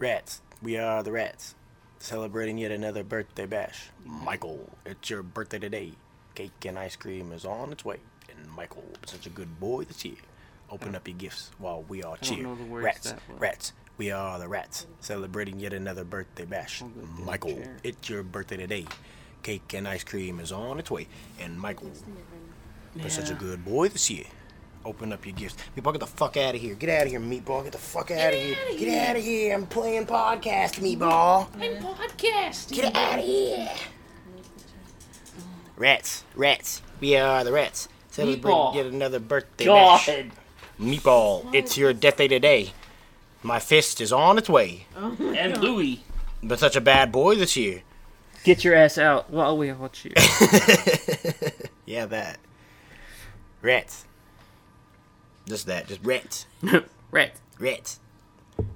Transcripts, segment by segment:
Rats, we are the rats. Celebrating yet another birthday bash. Michael, it's your birthday today. Cake and ice cream is on its way. And Michael, such a good boy this year. Open up your gifts while we all cheer. know the words rats, rats, we are the rats. Celebrating yet another birthday bash. I'll go get a Michael, it's your birthday today. Cake and ice cream is on its way. And Michael, you're such a good boy this year. Open up your gifts. Meatball, get the fuck out of here. Get out of here, Meatball. Get the fuck out of here. Get out of here. I'm playing podcast, Meatball. I'm podcasting. Get out of here. Rats, rats. We are the rats. Celebrating Meatball. yet another birthday God. bash. Meatball, it's your death day today. My fist is on its way. Oh and Louie. But such a bad boy this year. Get your ass out while we watch you. Yeah, that. Rats. Just that. Just rats. rats. Rats.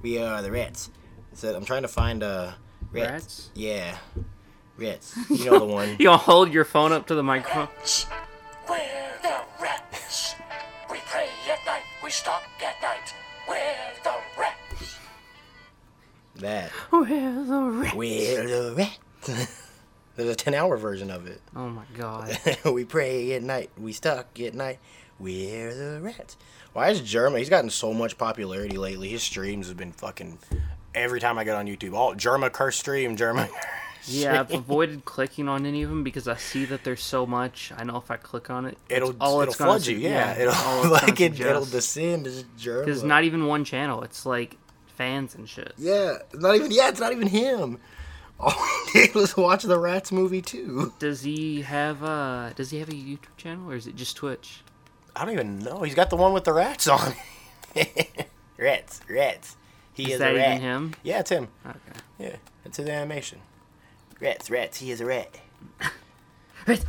We are the rats. So I'm trying to find uh rats. Rats? Yeah. Rats. You know the one. You gonna hold your phone up to the microphone? We're the rats. We pray at night, we stalk at night. We're the rats. That. Where's the rats. We're the rats. There's a 10 hour version of it. Oh my god. we pray at night. We stalk at night. We're the rats. Why is Jerma? He's gotten so much popularity lately. His streams have been fucking. Every time I get on YouTube, all Jerma curse stream, Jerma. Yeah, I've avoided clicking on any of them because I see that there's so much. I know if I click on it, It'll it's all it'll it's flood you, yeah. all It'll it's like it, it'll descend as Jerma. Because not even one channel. It's like fans and shit. Yeah, it's not even. Yeah, it's not even him. All he did was watch the Rats movie too. Does he have uh Does he have a YouTube channel or is it just Twitch? I don't even know. He's got the one with the rats on. rats, rats. He is, Is that a rat. even him? Yeah, it's him. Okay. Yeah, it's his animation. Rats, rats. He is a rat. Rat.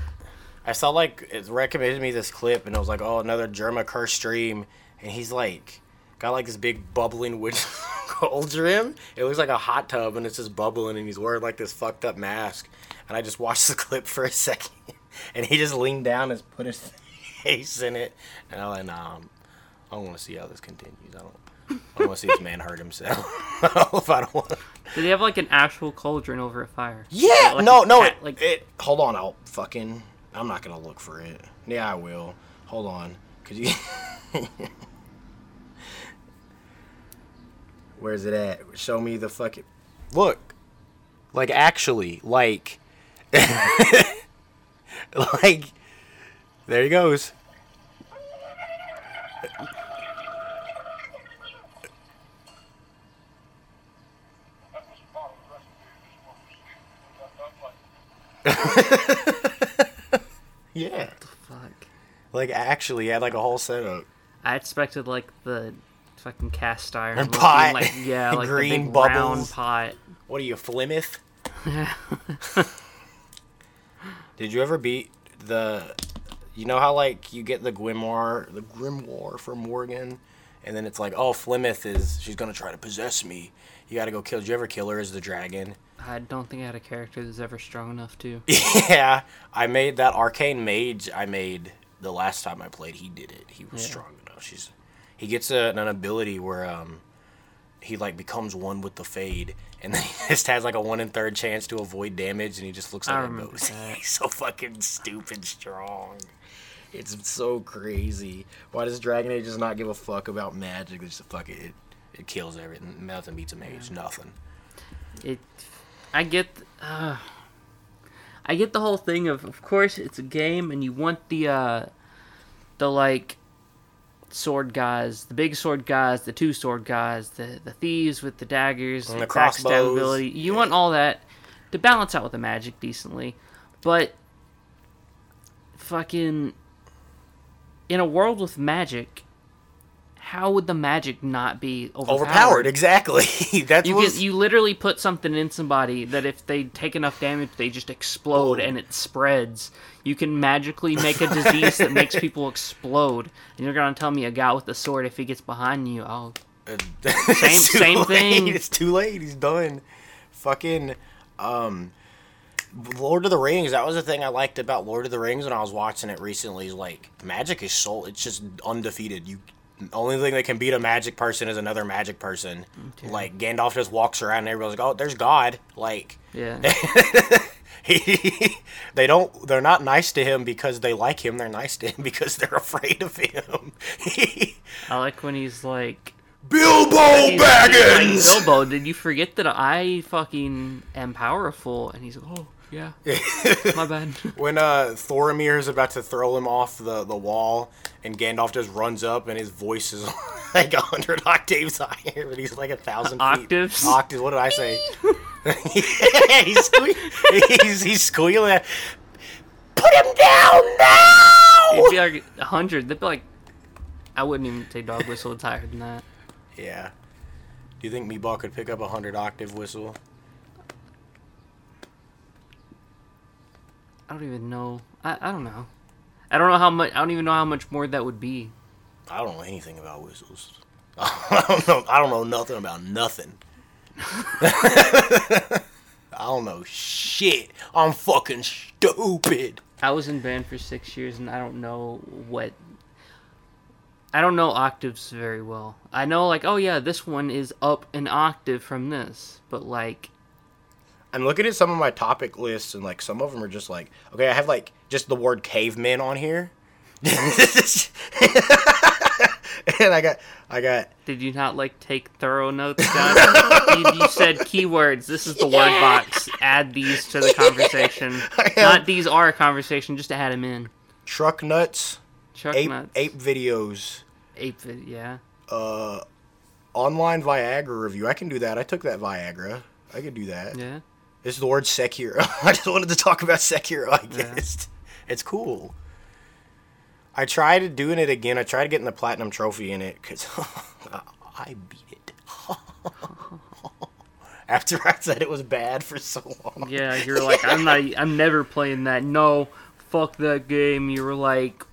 I saw like it recommended me this clip, and it was like, oh, another Jerma curse stream, and he's like, got like this big bubbling witch cauldron. It looks like a hot tub, and it's just bubbling, and he's wearing like this fucked up mask. And I just watched the clip for a second, and he just leaned down and put his face in it, and I was like, nah, I'm- I want to see how this continues. I don't. I want to see this man hurt himself. if I don't want. Did he have like an actual cauldron over a fire? Yeah, Like no, no. cat- it, like- it. Hold on, I'll fucking. I'm not gonna look for it. Yeah, I will. Hold on, cause you. Where's it at? Show me the fucking. Look, like actually, like, like, there he goes. Yeah, Fuck. like actually, he had like a whole setup. I expected like the fucking cast iron And looking, pot. like yeah, like Green the big round bubbles. pot. What are you, Flemeth? Did you ever beat the? You know how like you get the grimoire, the grimoire from Morrigan, and then it's like, oh, Flemeth is she's gonna try to possess me. You gotta go kill. Did you ever kill her as the dragon? I don't think I had a character that's ever strong enough to. yeah, I made that arcane mage. I made the last time I played. He did it. He was Yeah. strong enough. She's he gets a, an ability where um he like becomes one with the fade, and then he just has like a one in third chance to avoid damage, and he just looks like a ghost. He's so fucking stupid strong. It's so crazy. Why does Dragon Age just not give a fuck about magic? It's just fuck it. It, it kills everything. Nothing beats a mage. Nothing. It, I get, uh, I get the whole thing of, of course, it's a game, and you want the, uh, the like, sword guys, the big sword guys, the two sword guys, the the thieves with the daggers, And the backstab crossbows. ability. You Yeah. want all that to balance out with the magic decently, but fucking in a world with magic. How would the magic not be overpowered? Overpowered. Exactly. That's You get, you literally put something in somebody that if they take enough damage, they just explode and it spreads. You can magically make a disease that makes people explode. And you're gonna tell me a guy with a sword, if he gets behind you, I'll Same- same late. thing. It's too late. He's done. Fucking um Lord of the Rings, that was the thing I liked about Lord of the Rings when I was watching it recently, is like magic is soul it's just undefeated. You Only thing that can beat a magic person is another magic person. Like Gandalf just walks around and everybody's like, "Oh, there's God." Like Yeah. he, they don't. They're not nice to him because they like him. They're nice to him because they're afraid of him. I like when he's like, Bilbo he's like, Baggins. Bilbo, did you forget that I fucking am powerful? And he's like, oh, yeah. My bad. when uh Thoromir is about to throw him off the, the wall, and Gandalf just runs up, and his voice is like a hundred octaves higher, but he's like a thousand Octaves? feet. Octaves. What did I say? he's, sque- he's he's squealing. Put him down now. It'd be like a hundred. They'd be like, I wouldn't even say dog whistle. It's higher than that. Yeah. Do you think Meatball could pick up a hundred octave whistle? I don't even know. I, I don't know. I don't know how much. I don't even know how much more that would be. I don't know anything about whistles. I don't know. I don't know nothing about nothing. I don't know shit. I'm fucking stupid. I was in band for six years, and I don't know what. I don't know octaves very well. I know, like, oh yeah, this one is up an octave from this, but like, I'm looking at some of my topic lists, and like some of them are just like, okay, I have like just the word caveman on here, and I got, I got, did you not like take thorough notes, John? you, you said keywords. This is the word box. Add these to the conversation. Not these are a conversation. Just to add them in. truck nuts, Truck ape, nuts. ape videos, Ape. vid- Yeah. Uh, online Viagra review. I can do that. I took that Viagra. I could do that. Yeah. This is the word Sekiro. I just wanted to talk about Sekiro, I Yeah. guess. It's cool. I tried doing it again. I tried getting the platinum trophy in it because I beat it. After I said it was bad for so long. Yeah. You're like, I'm not. I'm never playing that. No. Fuck that game. You were like,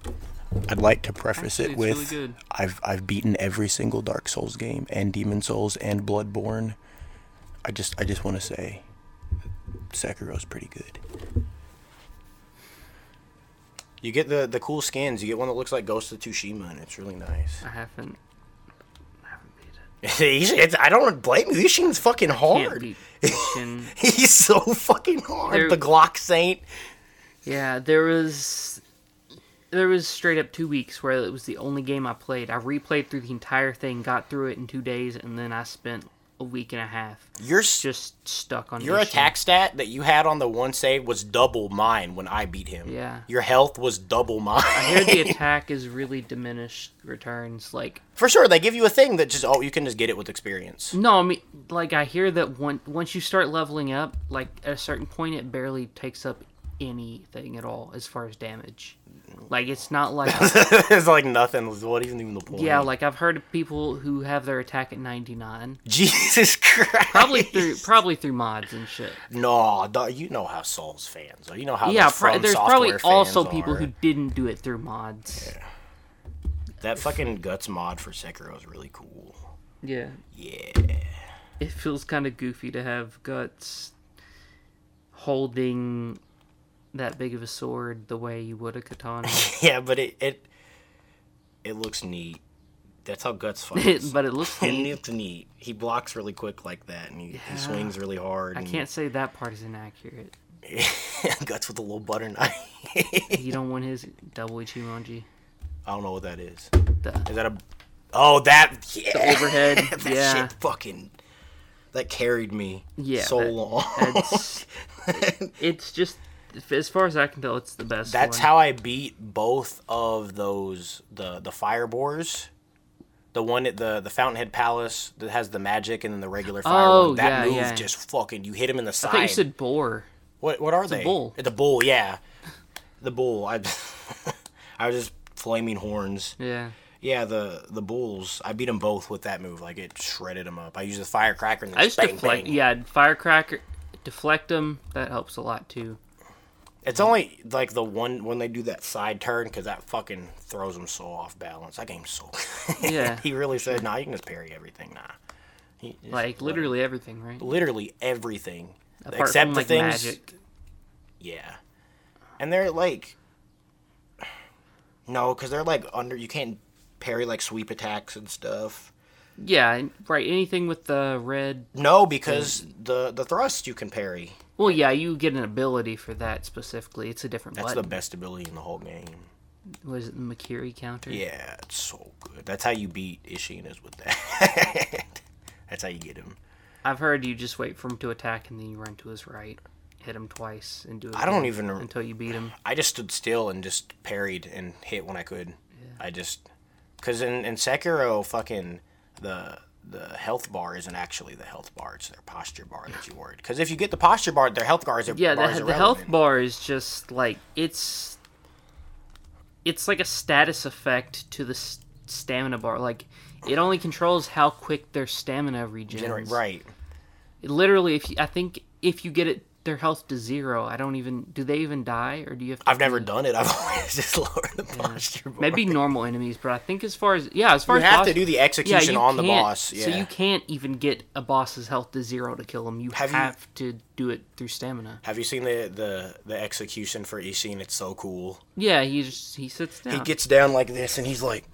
I'd like to preface Actually, it it's really with good. I've I've beaten every single Dark Souls game and Demon Souls and Bloodborne. I just I just want to say Sekiro's pretty good. You get the the cool skins. You get one that looks like Ghost of Tsushima, and it's really nice. I haven't. I haven't beat it. It's- I don't blame you. This thing's fucking hard. He's so fucking hard. There- The Glock Saint. Yeah, there was there was straight up two weeks where it was the only game I played. I replayed through the entire thing, got through it in two days, and then I spent a week and a half You're just stuck on your attack stat that you had on the one save was double mine when I beat him. Yeah. Your health was double mine. I hear the attack is really diminished returns. Like For sure, they give you a thing that just oh you can just get it with experience. no, I mean like I hear that one once you start leveling up, like at a certain point, it barely takes up anything at all as far as damage. Mm. Like it's not like it's like nothing. What even even the point? yeah, like I've heard of people who have their attack at ninety nine. Jesus Christ. Probably through probably through mods and shit. no, you know how Souls fans are. You know how yeah, pro- there's probably also people are. who didn't do it through mods. that fucking guts mod for Sekiro is really cool. Yeah. Yeah. It feels kind of goofy to have guts holding that big of a sword the way you would a katana. Yeah, but it it it looks neat. That's how guts fights. but it looks it neat. looks neat. He blocks really quick like that, and he, Yeah. he swings really hard. I can't say that part is inaccurate. guts with a little butter knife. You don't want his double Ichimonji. I don't know what that is. The Is that a? Oh, that yeah. The overhead, that yeah. shit fucking. That carried me. Yeah, So that- long. it's it's just as far as I can tell, it's the best. That's one. how I beat both of those the the fire boars. The one at the the Fountainhead Palace that has the magic and then the regular oh, fire Oh, one. That yeah, move yeah. just fucking you hit him in the side. I thought you said boar. what what are a they? bull. The bull, yeah. The bull. I I was just flaming horns. Yeah. Yeah, the the bulls. I beat them both with that move. Like it shredded them up. I used the firecracker and then I just bang, deflect. bang. Yeah, firecracker, deflect them. That helps a lot too. It's only like the one when they do that side turn because that fucking throws them so off balance. That game's so. Yeah. he really said, "Nah, you can just parry everything." Nah. He Like let literally everything, right? literally everything Apart except from the like things. magic. Yeah, and they're like, no, because they're like under. You can't parry like sweep attacks and stuff. Yeah, right. Anything with the red. No, because the the thrust you can parry. Well, yeah, you get an ability for that specifically. It's a different That's the best ability in the whole game. Was it the Mikiri counter? Yeah, it's so good. That's how you beat Isshin is with that. That's how you get him. I've heard you just wait for him to attack and then you run to his right, hit him twice, and do it. I don't even until you beat him. I just stood still and just parried and hit when I could. I just because in in Sekiro, fucking the the health bar isn't actually the health bar; it's their posture bar that you word. Because if you get the posture bar, their health bars are Yeah, the, the health bar is just like it's it's like a status effect to the s- stamina bar. Like it only controls how quick their stamina regenerates. Generate right. Literally, if you, I think if you get it their health to zero, I don't even do they even die or do you have to I've never do- done it. I've always just lowered the posture bar. maybe normal enemies, but I think as far as yeah, as far as you as have boss- to do the execution you on the boss. Yeah. So you can't even get a boss's health to zero to kill him. You Have have, you- to do it through stamina. have you seen the, the the execution for Isshin? It's so cool. Yeah, he just he sits down. He gets down like this and he's like,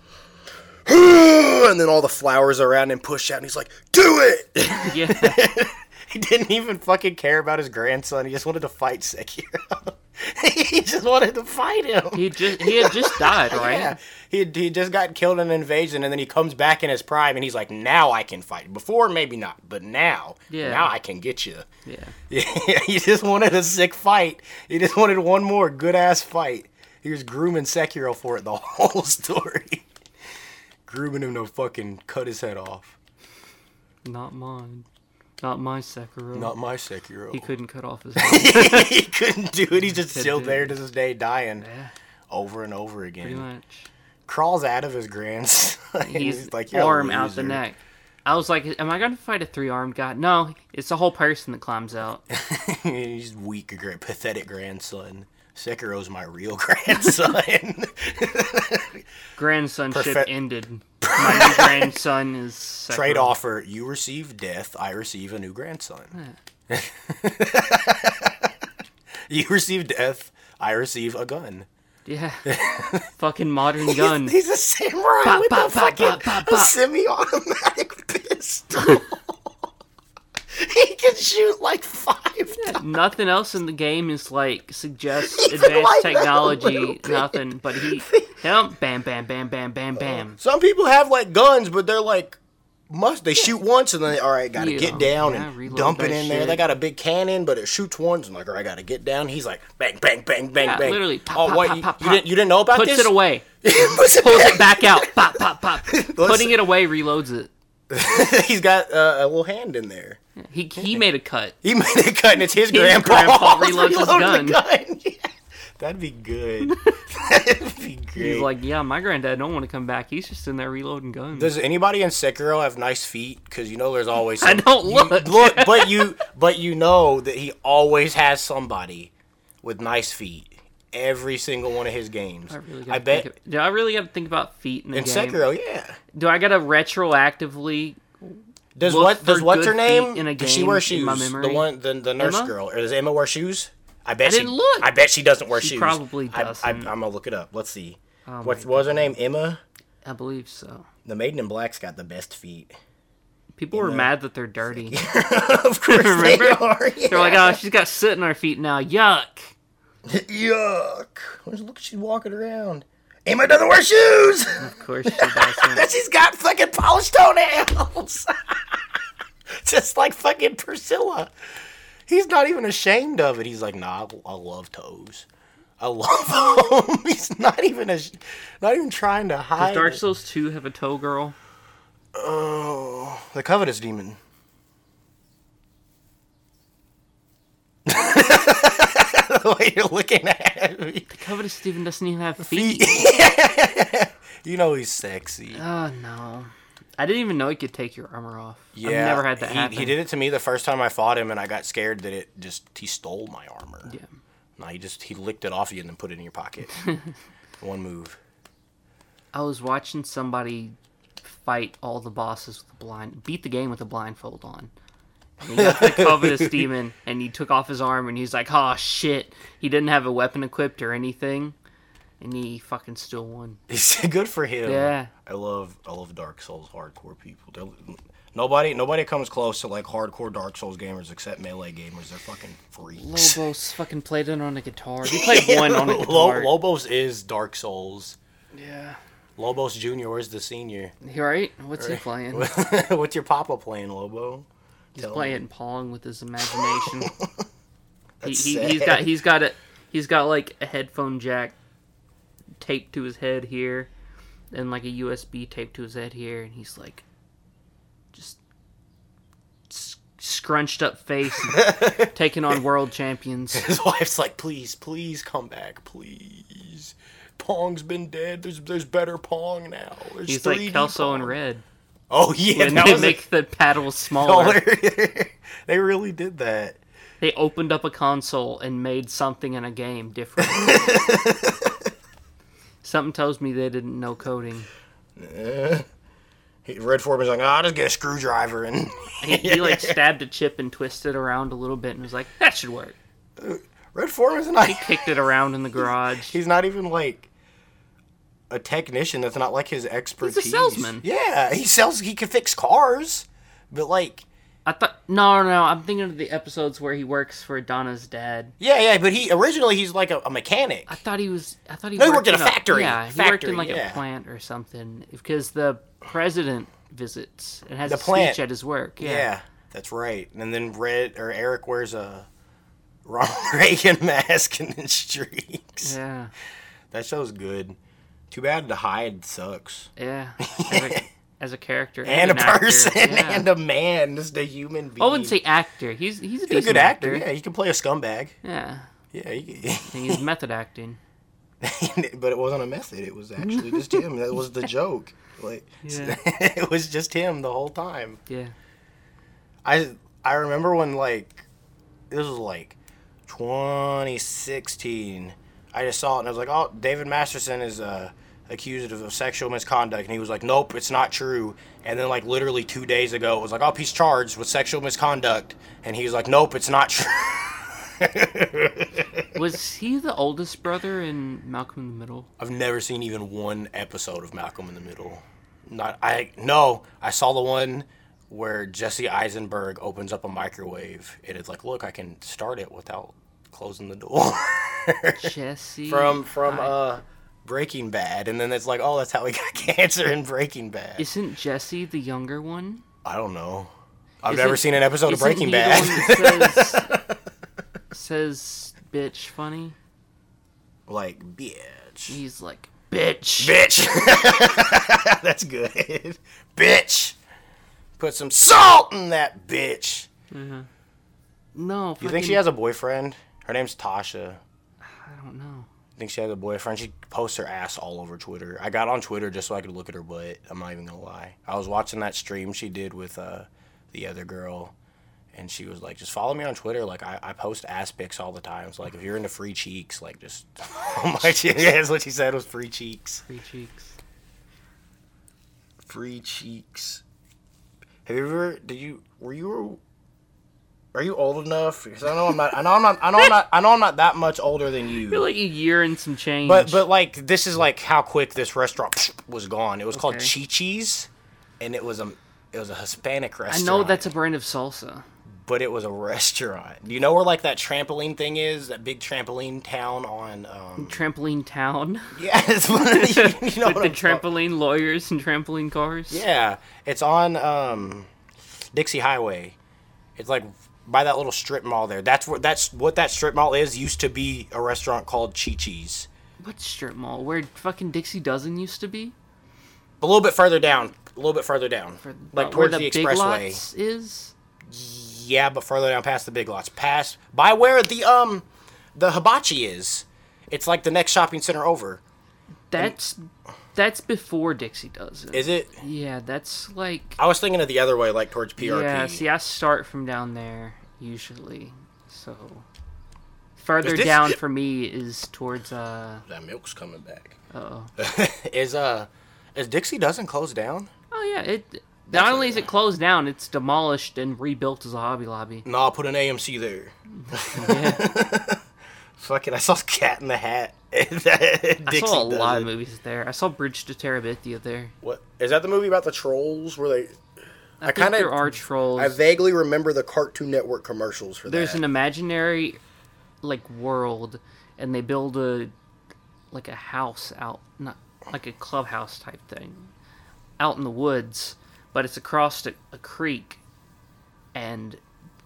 and then all the flowers around him push out and he's like, do it! yeah. he didn't even fucking care about his grandson. He just wanted to fight Sekiro. he just wanted to fight him. He just he had just died, right? Yeah, he he just got killed in an invasion, and then he comes back in his prime, and he's like, "Now I can fight." Before, maybe not, but now, Yeah. now I can get you. Yeah. Yeah, he just wanted a sick fight. He just wanted one more good ass fight. He was grooming Sekiro for it the whole story. grooming him to fucking cut his head off. Not mine. Not my Sekiro. Not my Sekiro. He couldn't cut off his head. he couldn't do it. He's just Couldn't still do there it. to this day, dying yeah, over and over pretty again. much. Crawls out of his grandson. He's like "You're a arm out the loser." neck. I was like, am I going to fight a three armed guy? No, it's the whole person that climbs out. He's weak, a great, pathetic grandson. Sekiro's my real grandson. Grandsonship Perfect- ended. My new grandson is Sekiro. Trade offer: you receive death, I receive a new grandson. you receive death, I receive a gun. Yeah. Fucking modern gun. He's a samurai with pop, a fucking pop, pop, a semi-automatic pistol. he can shoot like five. Nothing else in the game is like suggests Even advanced like technology. Nothing. But he, him, bam, bam, bam, bam, bam, bam. Some people have like guns, but they're like must they shoot once and then they, all right, gotta Yeah, get down yeah, and dump it that in there. They got a big cannon, but it shoots once and like, all right, gotta get down. He's like bang, bang, bang, bang, Yeah, bang. literally, pop, oh, pop, what? pop, you, pop, you didn't you didn't know about this? Puts this? it away. Puts it Pulls back. it back out. Pop, pop, pop. Putting it away, reloads it. He's got uh, a little hand in there. He he made a cut. He made a cut and it's his, His grandpa. grandpa reloads his gun. Yeah. That'd be good. That'd be great. He's like, yeah, my granddad don't want to come back. He's just in there reloading guns. Does anybody in Sekiro have nice feet? Because you know there's always. I don't you- look. look, but you, but you know that he always has somebody with nice feet. Every single one of his games. I, really I bet of- do I really got to think about feet in the in game? Sekiro, yeah. Do I got to retroactively? Does Look what does for what's her name? feet in a does she game wear in shoes? my The memory? one, the, the nurse Emma? girl, or does Emma wear shoes? I bet I she. didn't look. I bet she doesn't wear She shoes. probably I, I, doesn't. I'm gonna look it up. Let's see. Oh what, what was her name? Emma. I believe so. The Maiden in Black's got the best feet. People were mad that they're dirty. of course Remember? they are. They're like, oh, she's got soot in her feet now. Yuck. Yuck! Look, she's walking around. Emma doesn't wear shoes. Of course she doesn't. She's got fucking polished toenails, just like fucking Priscilla. He's not even ashamed of it. He's like, nah, I, I love toes. I love them. He's not even a, not even trying to hide. Does. Dark it. Souls 2 have a toe girl? Oh, the covetous demon. the way you're looking at me. The covetous demon doesn't even have feet. You know he's sexy. Oh, no. I didn't even know he could take your armor off. Yeah, I've never had that he, happen. He did it to me the first time I fought him, and I got scared that it just he stole my armor. Yeah. No, he just he licked it off of you and then put it in your pocket. One move. I was watching somebody fight all the bosses with a blind, beat the game with a blindfold on. And he got the covetous demon, and he took off his arm, and he's like, "Oh shit!" He didn't have a weapon equipped or anything, and he fucking still won. He's good for him. Yeah. I love I love Dark Souls hardcore people. They're, nobody nobody comes close to like hardcore Dark Souls gamers except melee gamers. They're fucking freaks. Lobos fucking played it on a guitar. He played one on a guitar. Lobos is Dark Souls. yeah. Lobos Junior, where's the senior? Right? What's he playing? What's your papa playing, Lobo? He's Tell playing Pong with his imagination. he, he, he's got he's got a he's got like a headphone jack taped to his head here, and like a USB taped to his head here, and he's like just scrunched up face, and taking on world champions. His wife's like, please, please come back, please. Pong's been dead. There's there's better Pong now. There's He's like 3D Kelso in Pong." red. Oh yeah, that they was a- make the paddles smaller, they really did that. they opened up a console and made something in a game different. Something tells me they didn't know coding. He- Red Foreman's like, oh, I'll just get a screwdriver and He, he like stabbed a chip and twisted around a little bit and was like, "That should work." Red Foreman's not. He kicked it around in the garage. He's not even like a technician. That's not like his expertise. He's a salesman. Yeah, he sells. He can fix cars, but like, I thought no, no, I'm thinking of the episodes where he works for Donna's dad. yeah, yeah. But he originally he's like a, a mechanic. I thought he was. I thought he. No, he worked worked in a factory. Yeah, he worked in like yeah. a plant or something because the president visits and has The a plant. speech at his work. Yeah. Yeah. that's right. And then Red or Eric wears a Ronald Reagan mask and then streaks. Yeah. That show's good. Too bad the Hyde sucks. Yeah. As a, character And, an a actor, person yeah. and a man, just a human being. I wouldn't say actor. He's he's a he's a good actor. actor. Yeah, he can play a scumbag. Yeah. Yeah, he, And he's method acting. but it wasn't a method. It was actually just him. That was the joke. Like Yeah. it was just him the whole time. Yeah. I I remember when like this was like 2016. I just saw it and I was like, "Oh, David Masterson is uh, accused of sexual misconduct," and he was like, "Nope, it's not true." And then like literally two days ago, it was like, "Oh, he's charged with sexual misconduct," and he was like, "Nope, it's not true." Was he the oldest brother in Malcolm in the Middle? I've never seen even one episode of Malcolm in the Middle. Not I no, I saw the one where Jesse Eisenberg opens up a microwave and it's like, look, I can start it without closing the door. Jesse. from from I- uh Breaking Bad, and then it's like, oh, that's how he got cancer in Breaking Bad. Isn't Jesse the younger one? I don't know. I've Isn't- never seen an episode of isn't Breaking he Bad. One that says, says bitch funny. like, bitch, He's like bitch. bitch. that's good, bitch. Put some salt in that bitch. Uh-huh. No, You think she has a boyfriend? Her name's Tasha. I don't know. I think she has a boyfriend. She posts her ass all over Twitter. I got on Twitter just so I could look at her butt. I'm not even gonna lie. I was watching that stream she did with uh, the other girl, and she was like, "Just follow me on Twitter. Like I, I post ass pics all the time. So like if you're into free cheeks, like just oh my yeah, that's what she said was free cheeks. Free cheeks. Free cheeks. Have you ever? Did you? Were you? Are you old enough? Because I know I'm not. I know I'm not. I know I'm not. I know I'm not that much older than you. You're like a year and some change. But but like this is like how quick this restaurant was gone. It was called Okay. Chi Chi's, and it was a it was a Hispanic restaurant. I know that's a brand of salsa. but it was a restaurant. You know where like that trampoline thing is? That big trampoline town on. Um, Trampoline town. yeah, it's one of the, you know With the trampoline lawyers and trampoline cars. Yeah, it's on um, Dixie Highway. It's like by that little strip mall there. That's where that's what that strip mall is. Used to be a restaurant called Chi Chi's. What strip mall? Where fucking Dixie Dozen used to be? A little bit further down. A little bit further down. For- like where towards the, Big expressway. Is? Yeah, but further down past the big lots, past by where the um the hibachi is. It's like the next shopping center over. That's that's before Dixie Dozen Is it? yeah, that's like I was thinking of the other way, like towards PRP. Yeah, see, I start from down there usually. So further this- down for me is towards uh that milk's coming back. Uh oh. is uh is Dixie Dozen close down? Oh yeah, it not only is it closed down, it's demolished and rebuilt as a Hobby Lobby. No, I'll put an AMC there. Yeah. Fucking, I saw Cat in the Hat. I saw a lot of movies there. I saw Bridge to Terabithia there. What is that? The movie about the trolls where they? I, I think kinda- there are trolls. I vaguely remember the Cartoon Network commercials for There's that. There's an imaginary like world, and they build a like a house out, not like a clubhouse type thing, out in the woods, but it's across a, a creek, and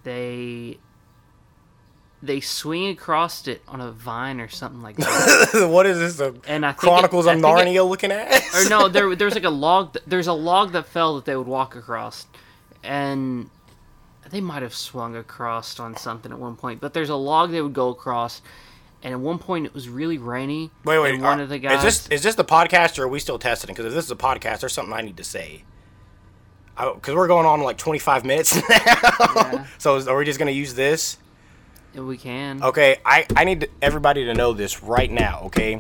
they they swing across it on a vine or something like that. what is this? The And I think it- Chronicles I of think it- Narnia looking at? or no, there there's like a log. There's a log that fell that they would walk across, and they might have swung across on something at one point. But there's a log they would go across, and at one point it was really rainy. Wait, wait. one are- of the guys. Is this is this the podcast or are we still testing? Because if this is a podcast, there's something I need to say. Because we're going on like 25 minutes now. Yeah. so is, are we just gonna use this? We can. Okay, I, I need everybody to know this right now, okay?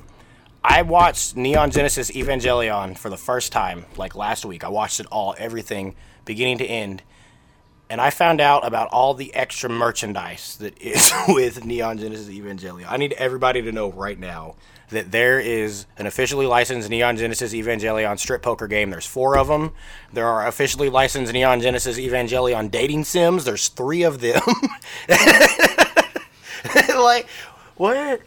I watched Neon Genesis Evangelion for the first time, like last week. I watched it all, everything, beginning to end. And I found out about all the extra merchandise that is with Neon Genesis Evangelion. I need everybody to know right now that there is an officially licensed Neon Genesis Evangelion strip poker game. There's four of them. There are officially licensed Neon Genesis Evangelion dating sims. There's three of them. like, what?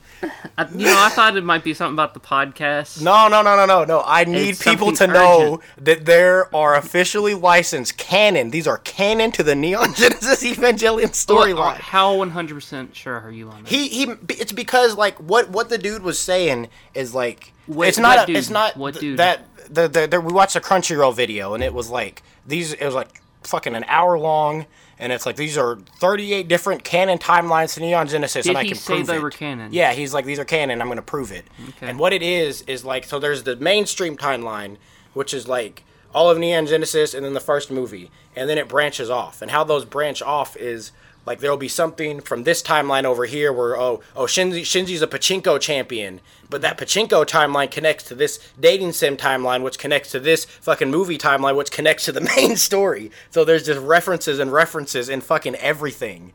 I, you know, I thought it might be something about the podcast. No, no, no, no, no, no. I need It's people to something know that there are officially licensed canon. These are canon to the Neon Genesis Evangelion What- uh, storyline. How 100% sure are you on that? He he. It's because like what what the dude was saying is like Wait, it's not what a, it's not What dude? that the, the the we watched a Crunchyroll video and it was like these it was like fucking an hour long and it's like these are 38 different canon timelines to Neon Genesis Did and I can say prove they it. were canon? Yeah, he's like these are canon. I'm gonna prove it. Okay. And what it is is like so there's the mainstream timeline which is like all of Neon Genesis and then the first movie and then it branches off and how those branch off is like there'll be something from this timeline over here where oh oh Shinji Shinji's a pachinko champion, but that pachinko timeline connects to this dating sim timeline, which connects to this fucking movie timeline, which connects to the main story. So there's just references and references in fucking everything,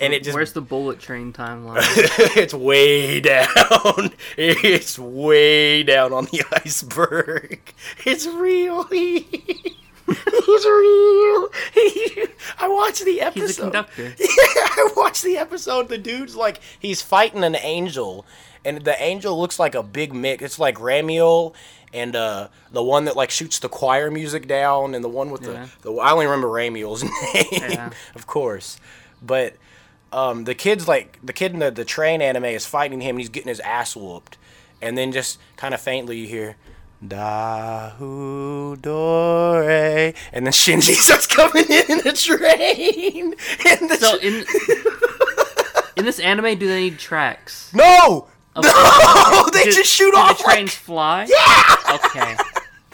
and it just Where's the bullet train timeline? it's way down. It's way down on the iceberg. It's real. He's real. I watched the episode. He's a conductor. Yeah, I watched the episode. The dude's like he's fighting an angel, and the angel looks like a big mix. It's like Ramiel and uh, the one that like shoots the choir music down, and the one with Yeah. the, the I only remember Ramiel's name, Yeah. of course, but um, the kid's like the kid in the, the train anime is fighting him and he's getting his ass whooped and then just kind of faintly you hear Dahu Dore and then Shinji starts coming in in the train and the so in in this anime, do they need tracks? no oh. no they Do- just shoot do off the trains fly? yeah Okay.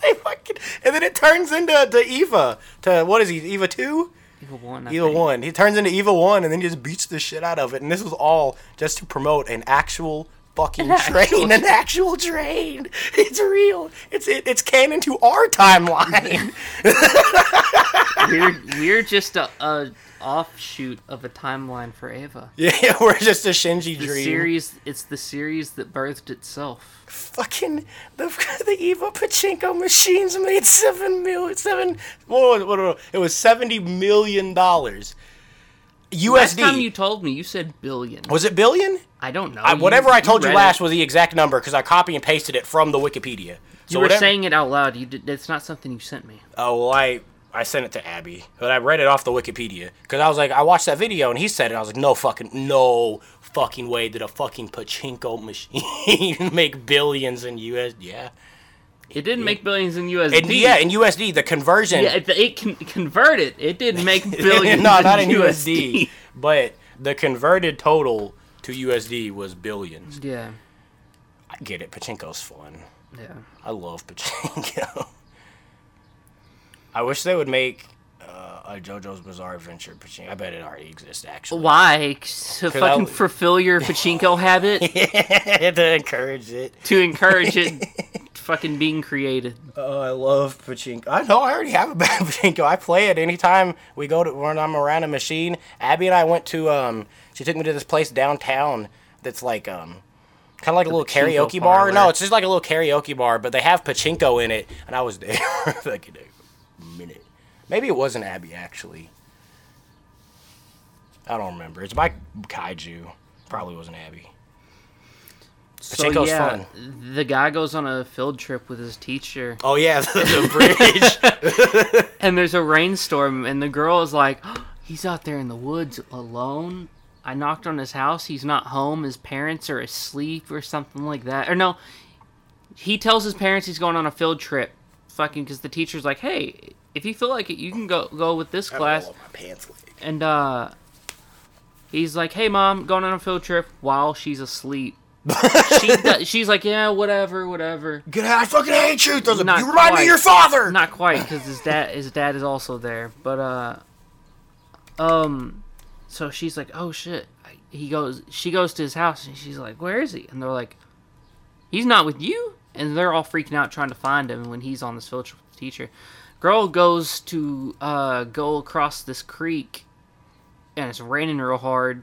they fucking and then it turns into to Eva to what is he Eva 2 Evil one. I Eva one. He turns into Eva one, and then he just beats the shit out of it. And this was all just to promote an actual fucking actual train, an actual train. It's real. It's it, it's canon to our timeline. We're we're just a, a offshoot of a timeline for Eva. yeah, we're just a Shinji The dream. series. It's the series that birthed itself. Fucking the the Eva pachinko machines made seven million seven. What, what, what, it was seventy million dollars. Last time USD. you told me, you said billion. was it billion? I don't know. I, whatever I told you, read last it. was the exact number because I copy and pasted it from the Wikipedia. You were whatever- saying it out loud. You did. It's not something you sent me. Oh well, I I sent it to Abby, but I read it off the Wikipedia because I was like, I watched that video and he said it. I was like, no fucking, no fucking way did a fucking pachinko machine make billions in US. Yeah, It didn't make billions in USD. and yeah, in USD the conversion. Yeah, it, it can convert it. It didn't make billions. no, in not in USD. USD, but the converted total to USD was billions. Yeah, I get it. Pachinko's fun. yeah. I love pachinko. I wish they would make uh, a JoJo's Bizarre Adventure pachinko. I bet it already exists actually. Why? To fucking I- fulfill your pachinko habit yeah, to encourage it. to encourage it fucking being created. Oh, I love pachinko. I know I already have a bad pachinko. I play it anytime we go to when I'm around a machine. Abby and I went to um. She took me to this place downtown that's like um kind of like a little pachinko karaoke bar. No, it's just like a little karaoke bar, but they have pachinko in it, and I was there for like a minute. Maybe it wasn't Abby actually. I don't remember. It's by Kaiju. Probably wasn't Abby. So yeah, fun. the guy goes on a field trip with his teacher, Oh yeah, the, the bridge. and there's a rainstorm, and the girl is like, "He's out there in the woods alone." I knocked on his house. He's not home. His parents are asleep or something like that. Or no, he tells his parents he's going on a field trip. Fucking, because the teacher's like, "Hey, if you feel like it, you can go go with this class." Oh, my pants leg. And uh, he's like, "Hey, mom, going on a field trip while she's asleep." She she's like, "Yeah, whatever, whatever." Get out! I fucking hate you. Throws a- Not you remind me of your father. Not quite, because his dad his dad is also there. But uh, um, so she's like, "Oh shit." He goes. She goes to his house, and she's like, "Where is he?" And they're like, "He's not with you." And they're all freaking out trying to find him when he's on this field trip with the teacher. Girl goes to uh go across this creek, and it's raining real hard.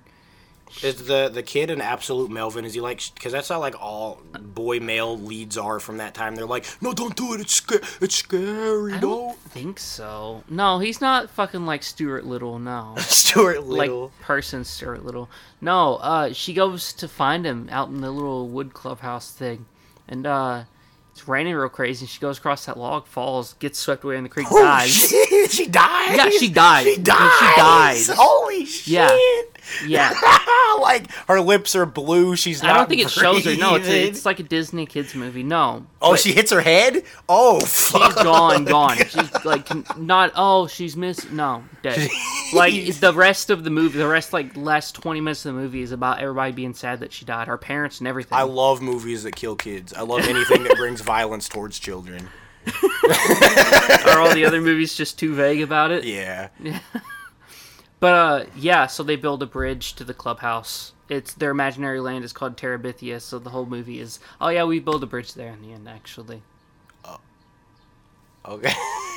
Is the the kid an absolute Melvin? Is he like? Because that's how like all boy male leads are from that time. They're like, no, don't do it. It's it's scary. I Don't. don't think so. No, he's not fucking like Stuart Little. No. Stuart like Little. person Stuart Little. No, uh, she goes to find him out in the little wood clubhouse thing, and uh, it's raining real crazy. She goes across that log, falls, gets swept away in the creek, oh dies. shit! She died. Yeah, she died. She dies. She died. died. Holy shit! Yeah. Yeah, like her lips are blue. She's. Not I don't think it shows her. No, it's a, it's like a Disney kids movie. No, Oh, she hits her head. Oh, fuck. she's gone, gone. She's like not. Oh, she's missed. No, dead. like the rest of the movie, the rest like last twenty minutes of the movie is about everybody being sad that she died, her parents and everything. I love movies that kill kids. I love anything that brings violence towards children. Are all the other movies just too vague about it? Yeah. Yeah. But uh, yeah, so they build a bridge to the clubhouse. It's their imaginary land is called Terabithia, so the whole movie is oh yeah, we build a bridge there in the end actually. Oh. Okay.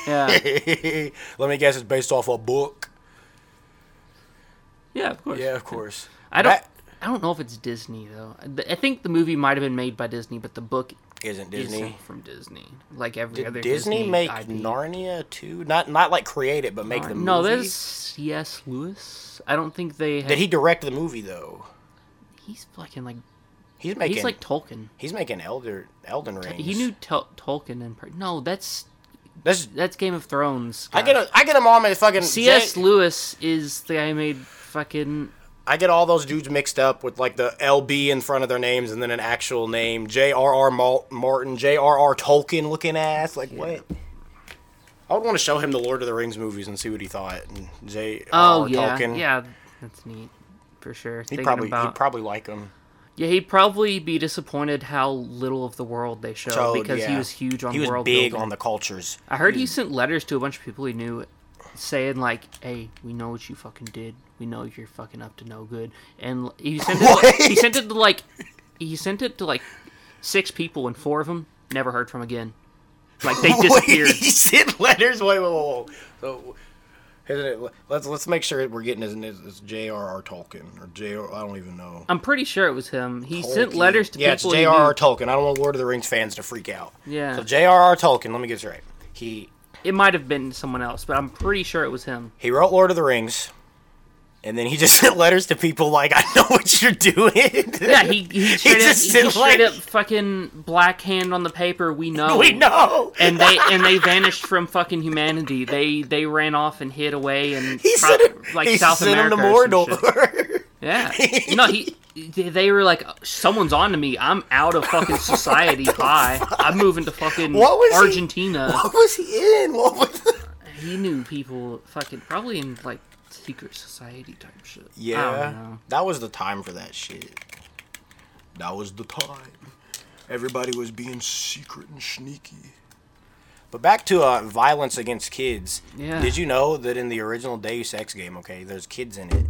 Yeah, Let me guess. It's based off a book. yeah, of course. Yeah, of course. I don't. That I don't know if it's Disney though. I- I think the movie might have been made by Disney, but the book isn't Disney. isn't from Disney. Like every Did other Disney, Disney make IP. Narnia too? Not not like create it, but make the movie. No, there's C.S. Lewis. I don't think they. Have, Did he direct the movie though? He's fucking like. He's making. He's like Tolkien. he's making Elder Elden Rings. He knew Tol- Tolkien and per- no, that's That's. that's Game of Thrones. I get a, I get them all my fucking. C.S. J- Lewis is the guy who made fucking. I get all those dudes mixed up with like the LB in front of their names and then an actual name. J.R.R. Martin, J.R.R. Tolkien looking ass. Like what? I would want to show him the Lord of the Rings movies and see what he thought. And J.R.R. Oh yeah, Tolkien. yeah, that's neat for sure. He'd Thinking probably about he'd probably like him. yeah, he'd probably be disappointed how little of the world they show Showed, because he was huge on He was world big building. on the cultures. I heard he sent letters to a bunch of people he knew, saying like, "Hey, we know what you fucking did. We know you're fucking up to no good." And he sent it. What? he sent it to like, he sent it to like six people, and four of them never heard from again. Like they disappeared. Wait, he sent letters. Wait, wait, wait, wait. So, isn't it? Let's let's make sure we're getting his. It's J.R.R. Tolkien or J.R. I don't even know. I'm pretty sure it was him. He sent letters to yeah, people. it's J.R.R. Tolkien. I don't want Lord of the Rings fans to freak out. Yeah. So J.R.R. Tolkien. Let me get this right. He It might have been someone else, but I'm pretty sure it was him. he wrote Lord of the Rings, and then he just sent letters to people like, "I know what you're doing." Yeah, he he straight, up, just he sent, straight like- up fucking black hand on the paper. We know. we know. and they and they vanished from fucking humanity. They they ran off and hid away and He pro- sent like he South sent America. him to or some shit. Mordor. Yeah, no, he they- were like, someone's on to me. I'm out of fucking society. Bye. I'm moving to fucking What was he- Argentina. what was he in? What was? The... He knew people fucking probably in like secret society type shit. Yeah, that was the time for that shit. That was the time. Everybody was being secret and sneaky. But back to uh, violence against kids. Yeah. Did you know that in the original Deus Ex game, okay, there's kids in it,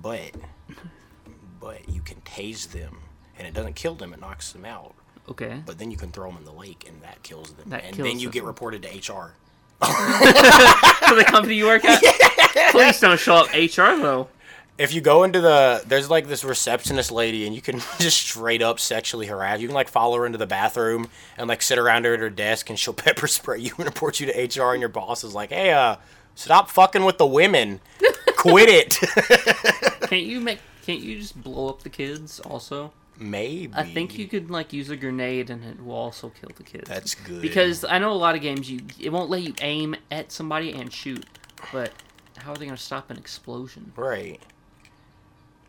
but but you can tase them, and it doesn't kill them; it knocks them out. Okay. But then you can throw them in the lake, and that kills them. That and kills then you get reported to HR. For the company you work at. Please don't show up HR though. if you go into the there's like this receptionist lady and you can just straight up sexually harass you can like follow her into the bathroom and like sit around her at her desk and she'll pepper spray you and report you to hr and your boss is like hey uh stop fucking with the women quit it Can't you make? Can't you just blow up the kids? Also, maybe I think you could like use a grenade and it will also kill the kids. that's good because I know a lot of games you it won't let you aim at somebody and shoot, but how are they gonna stop an explosion? right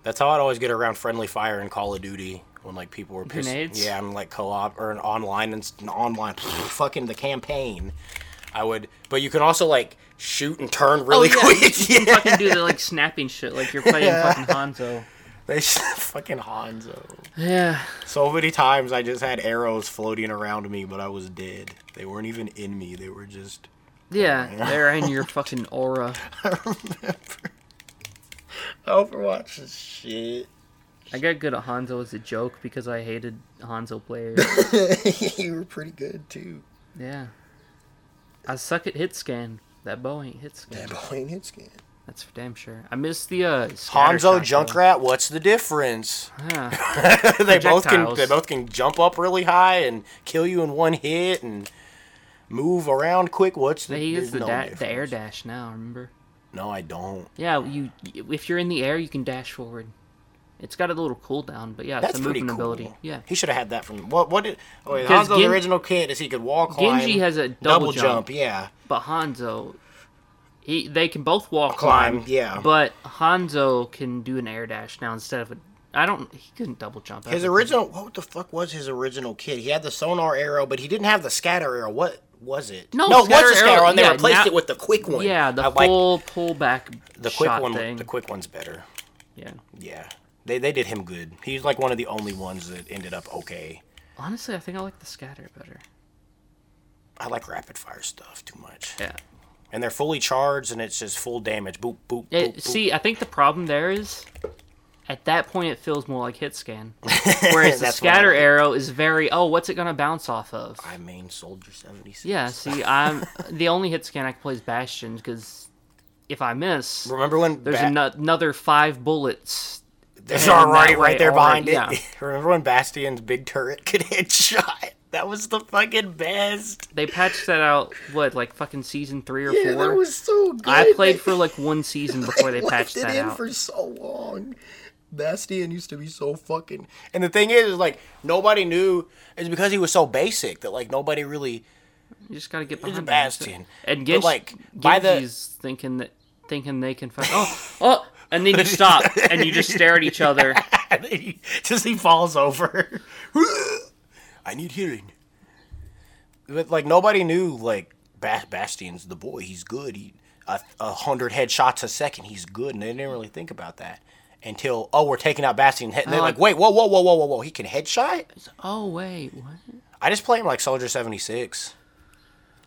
that's how i'd always get around friendly fire in call of duty when like people were pissed Grenades? yeah i'm like co-op or an online and an online fucking the campaign i would but you can also like shoot and turn oh, really oh, yeah, quick You, can fucking do the like snapping shit like you're playing fucking Hanzo. They fucking Hanzo. Yeah. So many times I just had arrows floating around me, but I was dead. They weren't even in me. They were just. Yeah, they're in your fucking aura. I remember. Overwatch is shit. I got good at Hanzo as a joke because I hated Hanzo players. you were pretty good too. yeah. I suck at hit scan. That bow ain't hit scan. That boy ain't hit scan. That's for damn sure. I missed the uh Hanzo, shot, though. Junkrat, what's the difference? Yeah. they both can. They both can jump up really high and kill you in one hit and move around quick. What's the? Use the no da- the air dash now. Remember? No, I don't. Yeah, you if you're in the air, you can dash forward. It's got a little cooldown, but yeah, That's it's a pretty movement cool. ability. Yeah. He should have had that from what? What did? Oh, wait, Hanzo's Gen- original kit is he could walk. climb. Genji has a double jump. Yeah, But Hanzo, he they can both walk Climb, climb. yeah. But Hanzo can do an air dash now instead of a. I don't. He couldn't double jump. his original. What the fuck was his original kit? He had the sonar arrow, but he didn't have the scatter arrow. What was it? No, no, it was the scatter arrow, and they yeah, replaced now- it with the quick one. Yeah, the I like full pullback the quick shot one. thing. The quick one's better. yeah. Yeah, they they did him good. He's like one of the only ones that ended up okay. Honestly, I think I like the scatter better. I like rapid fire stuff too much, Yeah. and they're fully charged, and it's just full damage. Boop boop. It, boop, boop. see, I think the problem there is, at that point, it feels more like hit scan. Whereas the scatter arrow is very, oh, what's it gonna bounce off of? I main soldier seventy six. Yeah. See, I'm the only hit scan I can play is Bastion because if I miss, Remember when there's Ba- ano- another five bullets. There's already that right there behind already- it. Remember when Bastion's big turret could hit shot? That was the fucking best. They patched that out. What, like fucking season three or four? so good. I played for like one season before they patched it that in out. for so long. Bastion used to be so fucking. And the thing is, is like nobody knew. It's because he was so basic that like nobody really. You just gotta get behind him, that's it. Bastion. And But, Genji, like, by the- thinking that thinking they can fight. Oh, oh, and then you stop and you just stare at each other. And he, just he falls over. I need hearing. But like nobody knew like ba- Bastion's the boy. He's good. He a, a hundred headshots a second. He's good, and they didn't really think about that until oh we're taking out Bastion. And they're like oh. like- wait whoa whoa whoa whoa whoa whoa he can headshot. Oh wait, what? I just play him like Soldier seventy six.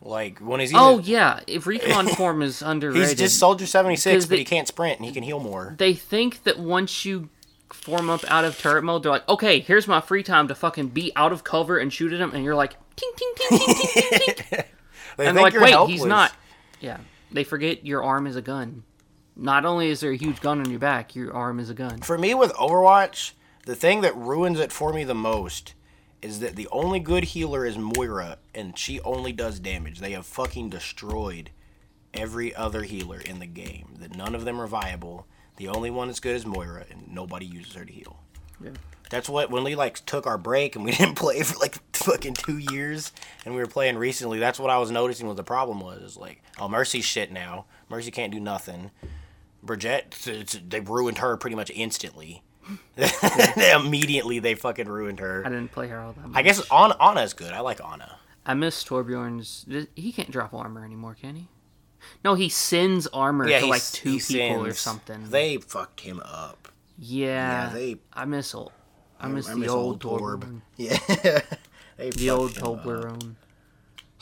Like when he's Oh yeah, if recon form is underrated. he's just Soldier seventy six, but he can't sprint and he can heal more. they think that once you form up out of turret mode, they're like, okay, here's my free time to fucking be out of cover and shoot at him, and you're like, ting ting ting ting ting ting ting. They and think they're like, you're wait, helpless. he's not. Yeah, they forget your arm is a gun. Not only is there a huge gun on your back, your arm is a gun. For me with Overwatch, the thing that ruins it for me the most is that the only good healer is Moira, and she only does damage. They have fucking destroyed every other healer in the game. That none of them are viable. The only one that's good is Moira, and nobody uses her to heal. Yeah. That's what when we like took our break and we didn't play for like fucking two years, and we were playing recently. That's what I was noticing. What the problem was is like, oh, Mercy's shit now. Mercy can't do nothing. Brigitte, they ruined her pretty much instantly. Immediately, they fucking ruined her. I didn't play her all that much. I guess Ana, Ana's good. I like Ana. I miss Torbjorn's. He can't drop armor anymore, can he? No, he sends armor Yeah, to like two people or something. They fucked him up. yeah, yeah, they- I miss old. I miss I the miss old Torb. Torb. Yeah, they The old Toblerone.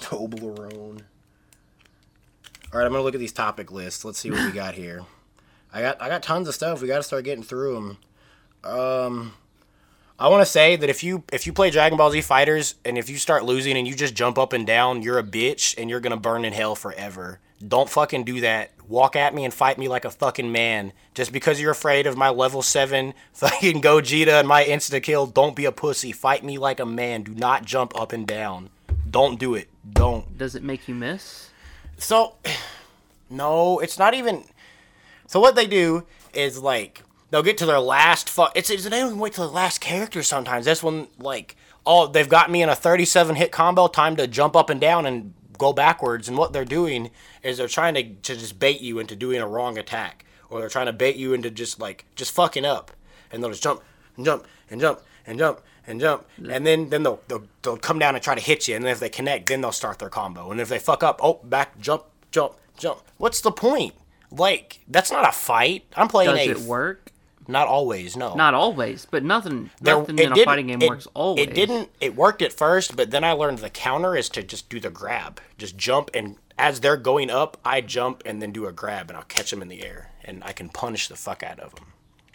Toblerone. All right, I'm gonna look at these topic lists. Let's see what we got here. I got I got tons of stuff. We got to start getting through them. Um, I want to say that if you if you play Dragon Ball Z Fighters and if you start losing and you just jump up and down, you're a bitch and you're gonna burn in hell forever Don't fucking do that. Walk at me and fight me like a fucking man. Just because you're afraid of my level 7 fucking Gogeta and my insta kill, don't be a pussy. Fight me like a man. Do not jump up and down. Don't do it. Don't. Does it make you miss? So, no, it's not even. So what they do is like they'll get to their last. Fu- it's, it's they don't even wait till the last character. Sometimes that's when like oh they've got me in a 37 hit combo. Time to jump up and down and go backwards. And what they're doing is they're trying to to just bait you into doing a wrong attack, or they're trying to bait you into just like just fucking up, and they'll just jump and jump and jump and jump and jump, mm. and then then they'll, they'll they'll come down and try to hit you, and then if they connect, then they'll start their combo, and if they fuck up, oh back jump jump jump. What's the point? Like that's not a fight. I'm playing Does a it work? not always. No, Not always, but nothing. There- nothing in a fighting game it- works always. It didn't. It worked at first, but then I learned the counter is to just do the grab, just jump, and as they're going up, I jump and then do a grab, and I'll catch them in the air, and I can punish the fuck out of them.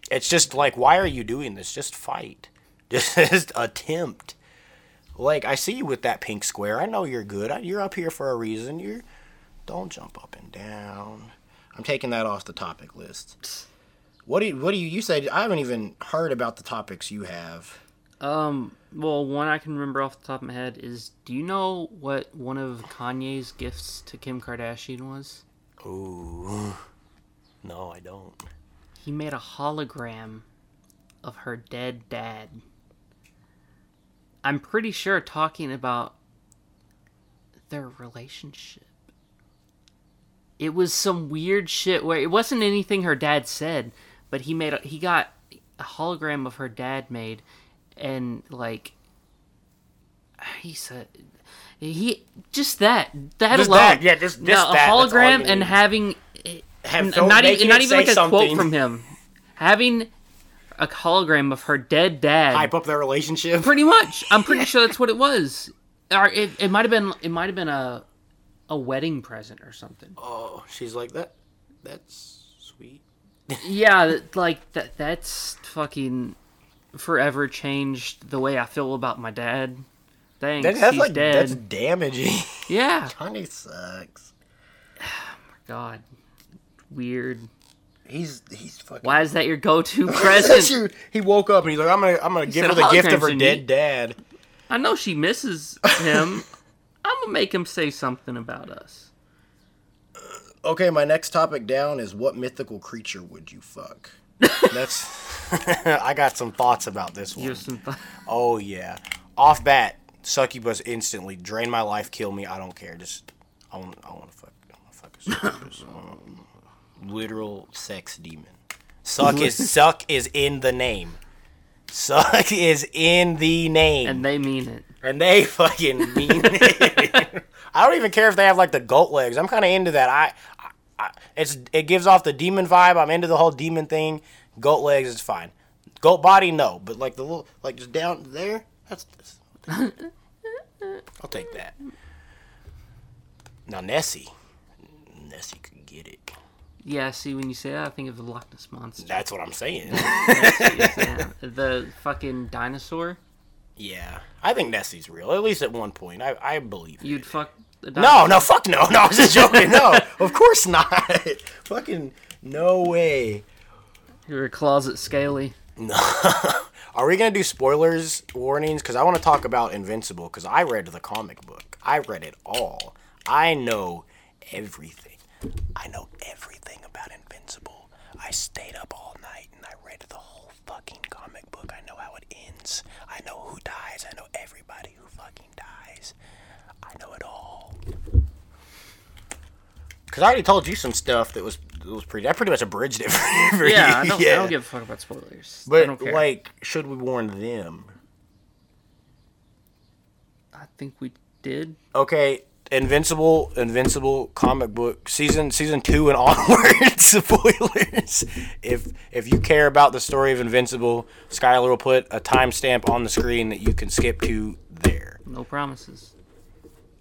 It's just like, why are you doing this? Just fight. Just attempt. Like I see you with that pink square. I know you're good. You're up here for a reason. You're. Don't jump up and down. I'm taking that off the topic list. What do you, what do you you said? I haven't even heard about the topics you have. Um. Well, one I can remember off the top of my head is: Do you know what one of Kanye's gifts to Kim Kardashian was? Ooh. No, I don't. He made a hologram of her dead dad. I'm pretty sure talking about their relationship. It was some weird shit where it wasn't anything her dad said, but he made a, he got a hologram of her dad made and like he said he just that that Just alone that, yeah, just- just No, a that, that's hologram and having Have, N- don't even not even like a something. quote from him. Having a hologram of her dead dad. Hype up their relationship. Pretty much. I'm pretty sure that's what it was. Or it, it might have been it might have been a a wedding present or something. Oh, she's like that. That's sweet. Yeah, like that that's fucking forever changed the way I feel about my dad. Thanks. That, that's he's like dead. that's damaging. Yeah. Kanye sucks. Oh my god. Weird. He's he's fucking. Why is that your go-to present? he woke up and he's like, I'm gonna I'm gonna give her the gift of her dead dad. I know she misses him. I'm gonna make him say something about us. Okay, my next topic down is what mythical creature would you fuck? That's. I got some thoughts about this one. Here's some th- Oh yeah, off bat, succubus instantly drain my life, kill me. I don't care. Just I want I want to fuck. I want to fuck a succubus. Um, Literal sex demon. Suck is suck is in the name. Suck is in the name, and they mean it. And they fucking mean it. I don't even care if they have like the goat legs. I'm kind of into that. I, I, I, it's it gives off the demon vibe. I'm into the whole demon thing. Goat legs is fine. Goat body, no. But like the little, like just down there, that's. that's I'll take that. Now Nessie, Nessie could get it. Yeah, see, when you say that, I think of the Loch Ness monster. That's what I'm saying. yeah, the fucking dinosaur. Yeah, I think Nessie's real. At least at one point, I I believe. You'd fuck. The No, no, fuck no, no. I was just joking. No, of course not. Fucking no way. You're a closet scaly. No. Are we gonna do spoilers warnings? Because I want to talk about Invincible. Because I read the comic book. I read it all. I know everything. I know everything about Invincible. I stayed up all night and I read the whole fucking comic book. I know how it ends. I know who dies. I know everybody who fucking dies. I know it all. Because I already told you some stuff that was that was pretty. I pretty much abridged it for, for Yeah, you. I don't, I don't give a fuck about spoilers. I But don't care. like, should we warn them? I think we did. Okay, Invincible, Invincible comic book season season two and onwards. Spoilers. If if you care about the story of Invincible, Skylar will put a timestamp on the screen that you can skip to there. No promises.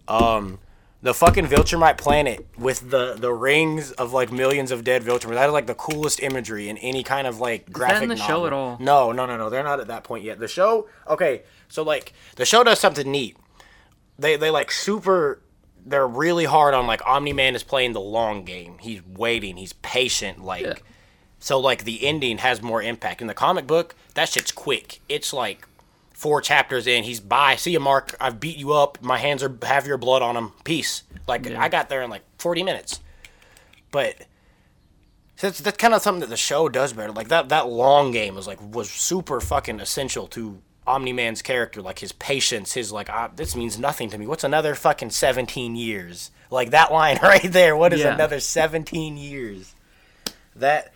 Um, the fucking Viltrumite planet with the the rings of like millions of dead Viltrumite. That is like the coolest imagery in any kind of like graphic in the show at all? No, no, no, no. They're not at that point yet. The show, okay. So like the show does something neat. They they like super they're really hard on like Omni Man is playing the long game. He's waiting. He's patient. Like Yeah. so, like the ending has more impact in the comic book. That shit's quick. It's like four chapters in. He's by. See you, Mark. I've beat you up. My hands are have your blood on them. Peace. Like Yeah. I got there in like forty minutes. But that's that's kind of something that the show does better. Like that that long game was like was super fucking essential to Omni Man's character. Like his patience, his like ah, this means nothing to me. What's another fucking seventeen years? Like that line right there. What is Yeah. another seventeen years? That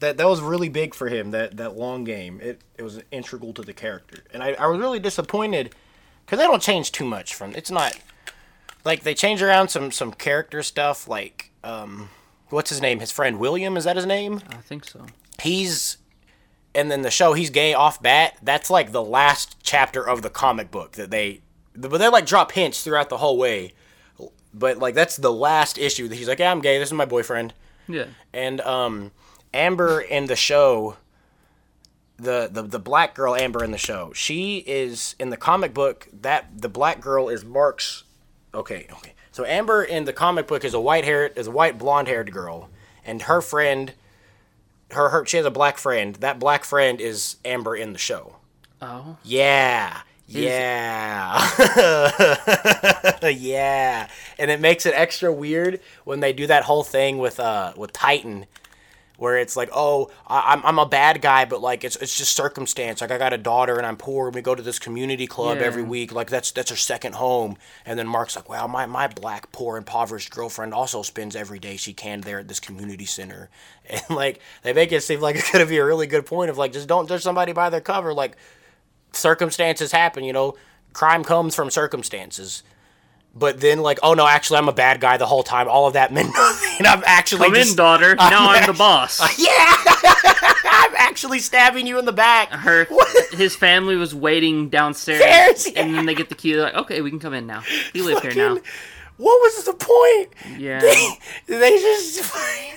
that that was really big for him. That that long game. It it was integral to the character, and I, I was really disappointed because they don't change too much from. It's not like they change around some some character stuff. Like um, what's his name? His friend William is that his name? I think so. He's and then the show he's gay off bat. That's like the last chapter of the comic book that they but they like drop hints throughout the whole way. But like that's the last issue that he's like, yeah, I'm gay. This is my boyfriend. Yeah. And um, Amber in the show, the, the the black girl Amber in the show, she is in the comic book. That the black girl is Mark's. Okay, okay. So Amber in the comic book is a white haired is a white blonde haired girl, and her friend, her her she has a black friend. That black friend is Amber in the show. Oh. Yeah. Yeah. yeah. And it makes it extra weird when they do that whole thing with uh with Titan where it's like, "Oh, I, I'm I'm a bad guy, but like it's it's just circumstance. Like I got a daughter and I'm poor and we go to this community club Yeah. every week. Like that's that's her second home." And then Mark's like, "Well, my my black poor impoverished girlfriend also spends every day she can there at this community center." And like they make it seem like it's to be a really good point of like just don't judge somebody by their cover like circumstances happen, you know. Crime comes from circumstances. But then, like, oh no, actually, I'm a bad guy the whole time. All of that meant nothing. I'm actually Come just, in, daughter. Now I'm the boss. yeah, I'm actually stabbing you in the back. Her, his family was waiting downstairs, Stairs, yeah. and then they get the key. They're like, "Okay, we can come in now. You live here now." What was the point? Yeah. They just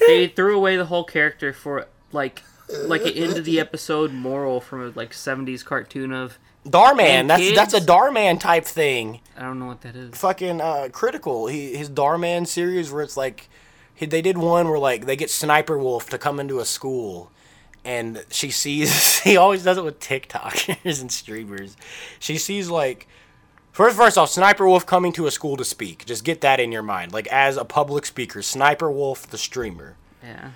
They threw away the whole character for like, like an end of the episode moral from a like '70s cartoon of Dhar Mann. That's that's a Dhar Mann type thing. I don't know what that is. fucking uh, critical. He his Dhar Mann series where it's like he, they did one where like they get Sniper Wolf to come into a school, and she sees he always does it with TikTokers and streamers. She sees like first first off Sniper Wolf coming to a school to speak. Just get that in your mind. Like as a public speaker, Sniper Wolf the streamer. Yeah.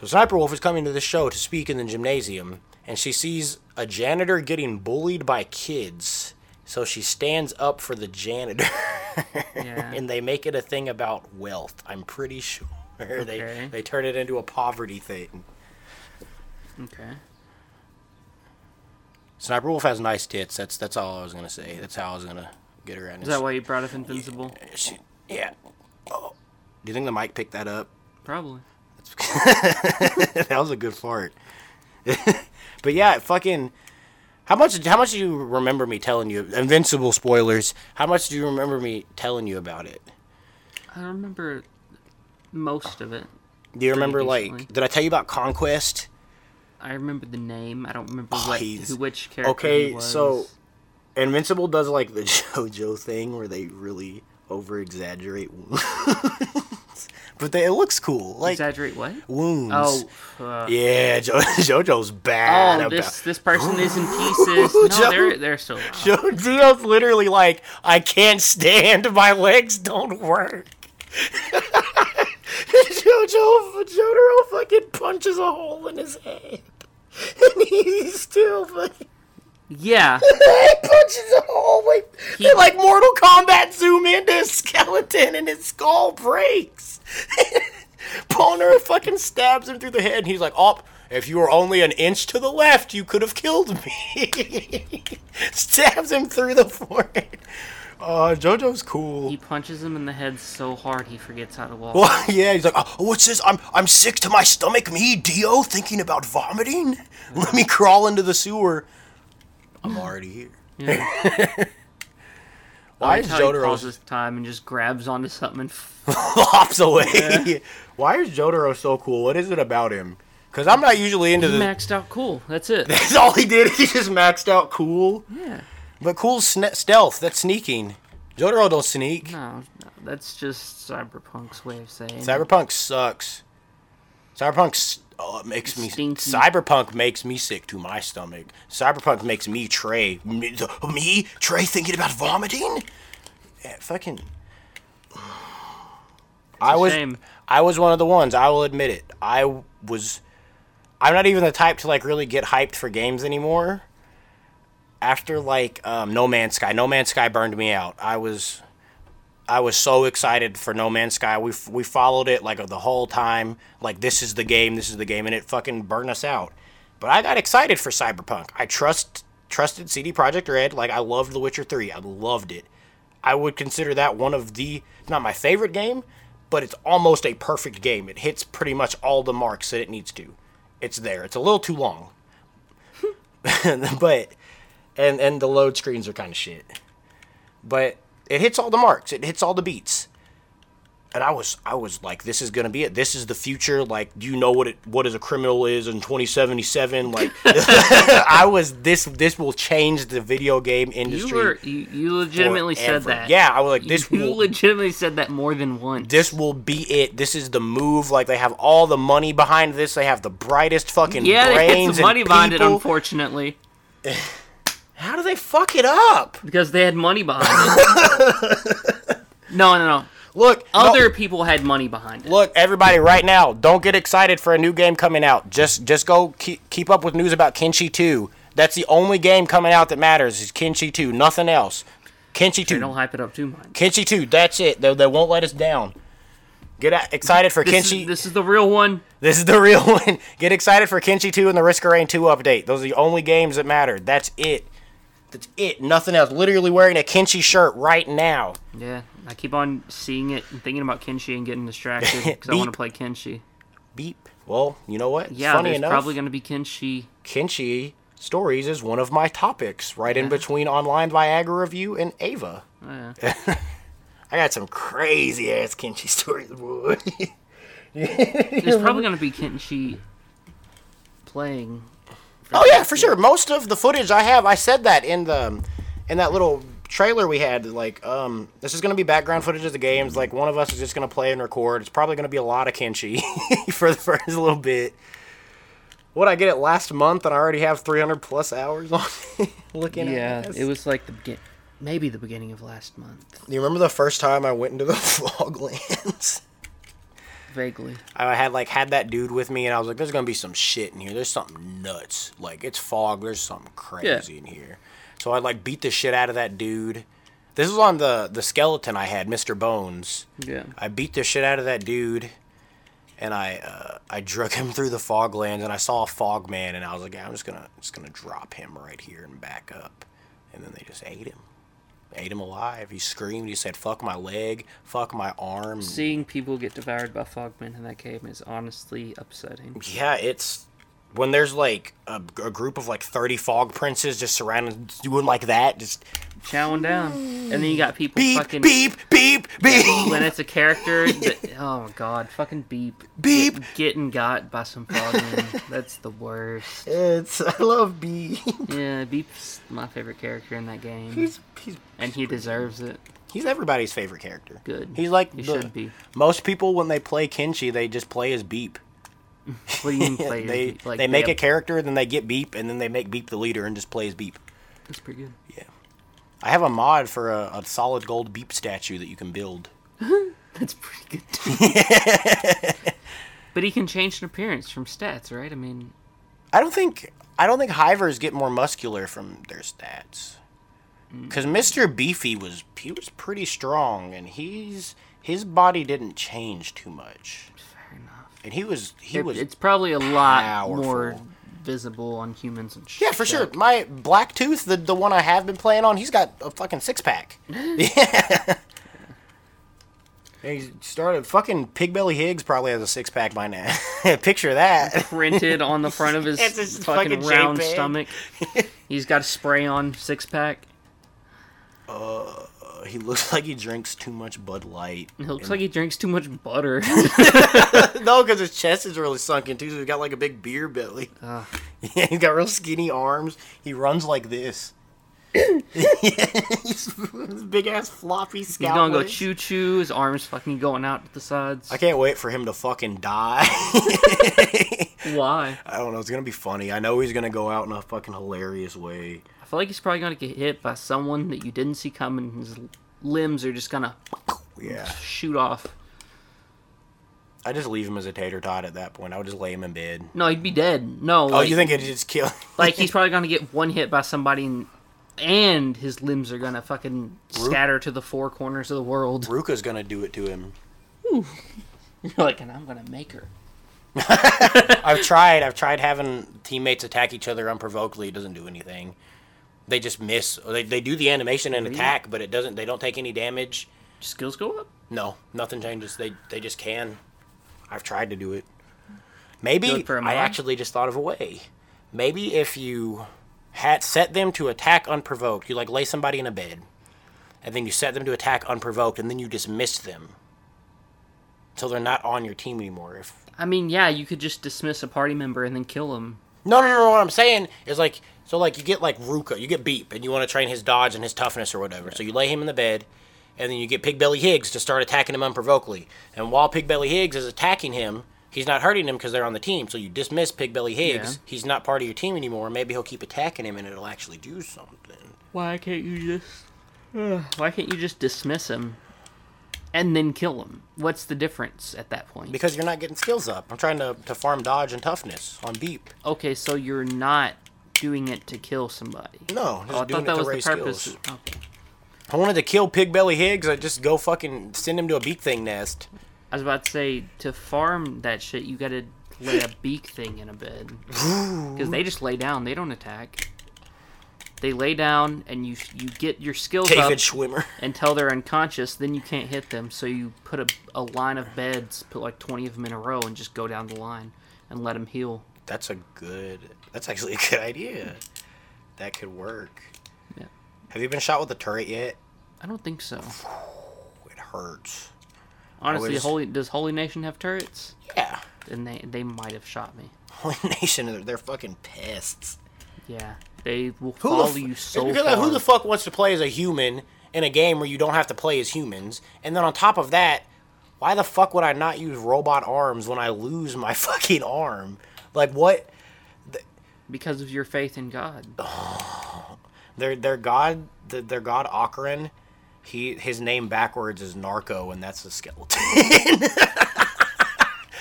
So Sniper Wolf is coming to the show to speak in the gymnasium, and she sees a janitor getting bullied by kids. So she stands up for the janitor, Yeah. and they make it a thing about wealth. I'm pretty sure they Okay. they turn it into a poverty thing. Okay. Sniper Wolf has nice tits. That's that's all I was gonna say. That's how I was gonna get her. Is that why you brought up Invincible? She, yeah. Oh. Do you think the mic picked that up? Probably. that was a good fart. But yeah, fucking. How much? How much do you remember me telling you? Invincible spoilers. How much do you remember me telling you about it? I remember most of it. Do you remember like? Did I tell you about Conquest? I remember the name. I don't remember Oh, what who, which character okay, so- Invincible does like the JoJo thing where they really over exaggerate but they, it looks cool. Like exaggerate what? wounds. Oh, uh, yeah, jo- JoJo's bad. oh, about- this this person is in pieces. No, Joe- they're they're still. Joe literally like, I can't stand, my legs don't work. Jojo Jotaro fucking punches a hole in his head. And he's still fucking Yeah, he punches a hole like He- they like Mortal Kombat zoom into his skeleton and his skull breaks. Boner fucking stabs him through the head and he's like, Oh, if you were only an inch to the left, you could have killed me. Stabs him through the forehead. Uh, JoJo's cool. he punches him in the head so hard he forgets how to walk. Well, yeah, he's like, oh, what's this? I'm I'm sick to my stomach. Me, Dio, thinking about vomiting. Let me crawl into the sewer. I'm already here. Yeah. Why I is like how he Jotaro pauses time and just grabs onto something and f- hops away? Why is Jotaro so cool? What is it about him? Because I'm not usually into he the. maxed out cool. That's it. That's all he did. He just maxed out cool. Yeah. But cool sne- stealth. That's sneaking. Jotaro don't sneak. No, no, That's just Cyberpunk's way of saying. it. Cyberpunk sucks. Cyberpunk s- oh, it makes me Stinky. Cyberpunk makes me sick to my stomach. Cyberpunk makes me Trey me, the- me Trey thinking about vomiting. Yeah, fucking. I was shame. I was one of the ones. I will admit it. I was. I'm not even the type to like really get hyped for games anymore. After like um, No Man's Sky, No Man's Sky burned me out. I was I was so excited for No Man's Sky. We we followed it like the whole time. Like this is the game, this is the game, and it fucking burned us out. But I got excited for Cyberpunk. I trust trusted CD Projekt Red. Like I loved The Witcher Three. I loved it. I would consider that one of the not my favorite game, but it's almost a perfect game. It hits pretty much all the marks that it needs to. It's there. It's a little too long, but and and the load screens are kind of shit but it hits all the marks. It hits all the beats. And I was I was like, this is gonna be it. This is the future. Like, do you know what it what is a criminal is in 2077? Like, I was this this will change the video game industry. You were you, you legitimately said that. Yeah, I was like, this You will legitimately said that more than once. this will be it. This is the move. Like they have all the money behind this. They have the brightest fucking yeah, brains and money behind it, unfortunately, How do they fuck it up? because they had money behind it. no, no, no. Look, no- Other people had money behind it. Look, everybody, right now, don't get excited for a new game coming out. Just just go keep, keep up with news about Kenshi 2. That's the only game coming out that matters is Kenshi 2, nothing else. Kenshi 2. They don't hype it up too much. Kenshi 2, that's it. They, they won't let us down. Get excited for This Kenshi. is, this is the real one. This is the real one. Get excited for Kenshi 2 and the Risk of Rain 2 update. Those are the only games that matter. That's it. That's it. Nothing else. Literally wearing a Kenshi shirt right now. Yeah, I keep on seeing it and thinking about Kenshi and getting distracted because I want to play Kenshi. Beep. Well, you know what? Yeah, Funny there's enough, probably going to be Kenshi. Kenshi stories is one of my topics, right in between online Viagra review and Ava. Oh, yeah. I got some crazy ass Kenshi stories, boy. There's probably going to be Kenshi playing. Oh yeah, for sure. Most of the footage I have, I said that in the in that little trailer we had. Like, um, this is gonna be background footage of the games. Like, one of us is just gonna play and record. It's probably gonna be a lot of Kenshi for the first little bit. What I get it last month, and I already have 300 plus hours on looking Yeah, at this. Yeah, it was like the begin, maybe the beginning of last month, You remember the first time I went into the Foglands? Vaguely. I had like had that dude with me, and I was like, "There's gonna be some shit in here. There's something nuts. Like it's fog. There's something crazy in here." So I like beat the shit out of that dude. This was on the the skeleton I had, Mr. Bones. Yeah. I beat the shit out of that dude, and I uh, I drug him through the foglands, and I saw a fog man, and I was like, "Yeah, I'm just gonna just gonna drop him right here and back up, and then they just ate him. Ate him alive. He screamed. He said, "Fuck my leg. Fuck my arm." Seeing people get devoured by fogmen in that game is honestly upsetting. Yeah, it's when there's like a, a group of like 30 fog princes just surrounding doing like that just Chowing down, and then you got people beep fucking beep beep beep when it's a character. That, oh my god, fucking beep beep getting got by some fogmen. That's the worst. it's i love beep Yeah, Beep's my favorite character in that game, he's he's and he deserves it. he's everybody's favorite character Good. he's like He the- should be. most people when they play Kenshi they just play as beep What do play? they like they make a have- character then they get beep and then they make beep the leader and just play as beep That's pretty good. Yeah, I have a mod for a, a solid gold beep statue that you can build That's pretty good. Too. but he can change an appearance from stats, right? I mean, I don't think I don't think hivers get more muscular from their stats. Mm. Cuz Mr. Beefy was he was pretty strong and he's his body didn't change too much. And he was he It- was it's probably a lot more visible on humans and shit. Yeah, for sure. My Black Tooth, the the one I have been playing on, he's got a fucking six pack. yeah. He started fucking Pigbelly Higgs probably has a six pack by now. Picture that. Printed on the front of his his fucking, fucking round stomach. He's got a spray on six pack. Uh, he looks like he drinks too much Bud Light. It looks like he drinks too much butter. no, because his chest is really sunken too. So he's got like a big beer belly. Ugh. Yeah, he's got real skinny arms. He runs like this. big ass floppy He's scalp. gonna go choo choo. His arms fucking going out to the sides. I can't wait for him to fucking die. Why? I don't know. It's gonna be funny. I know he's gonna go out in a fucking hilarious way. I feel like he's probably gonna get hit by someone that you didn't see coming. His limbs are just gonna Yeah. shoot off. I just leave him as a tater tot at that point. I would just lay him in bed. No, he'd be dead. No. Oh, like, you think it'd just kill? like he's probably gonna get one hit by somebody, and, and his limbs are gonna fucking scatter to the four corners of the world. Ruka's gonna do it to him. You're like, and I'm gonna make her. I've tried. I've tried having teammates attack each other unprovokedly. It doesn't do anything. They just miss. They, they do the animation and attack, but it doesn't. They don't take any damage. Skills go up. No, nothing changes. They they just can. I've tried to do it. Maybe Do it for a I actually just thought of a way. Maybe if you had set them to attack unprovoked, you like lay somebody in a bed, and then you set them to attack unprovoked, and then you dismiss them, so they're not on your team anymore. If I mean, yeah, you could just dismiss a party member and then kill him. No, no, no. What I'm saying is like, so like you get like Ruka, you get Beep, and you want to train his dodge and his toughness or whatever. So you lay him in the bed, and then you get Pig Belly Higgs to start attacking him unprovokedly. And while Pig Belly Higgs is attacking him, he's not hurting him because they're on the team. So you dismiss Pig Belly Higgs. Yeah. He's not part of your team anymore. Maybe he'll keep attacking him, and it'll actually do something. Why can't you just? Why can't you just dismiss him, and then kill him? What's the difference at that point? Because you're not getting skills up. I'm trying to, to farm dodge and toughness on Beep. Okay, so you're not doing it to kill somebody. No, just Oh, I doing thought that to was the purpose. skills. Okay. I wanted to kill Pig Belly Higgs. I'd just go fucking send him to a Beak Thing nest. I was about to say to farm that shit, you gotta lay a beak thing in a bed because they just lay down. They don't attack. They lay down, and you you get your skills up David Schwimmer. until they're unconscious. Then you can't hit them. So you put a, a line of beds, put like twenty of them in a row, and just go down the line and let them heal. That's a good. That's actually a good idea. That could work. Yeah. Have you been shot with a turret yet? I don't think so. It hurts. Honestly, was- Holy does Holy Nation have turrets? Yeah. And they they might have shot me. Holy Nation, they're, they're fucking pests. Yeah, they will Who the follow f- you so because far. who the fuck wants to play as a human in a game where you don't have to play as humans? And then on top of that, why the fuck would I not use robot arms when I lose my fucking arm? Like what? Because of your faith in God. Their their god their god Okran, he his name backwards is Narco, and that's a skeleton.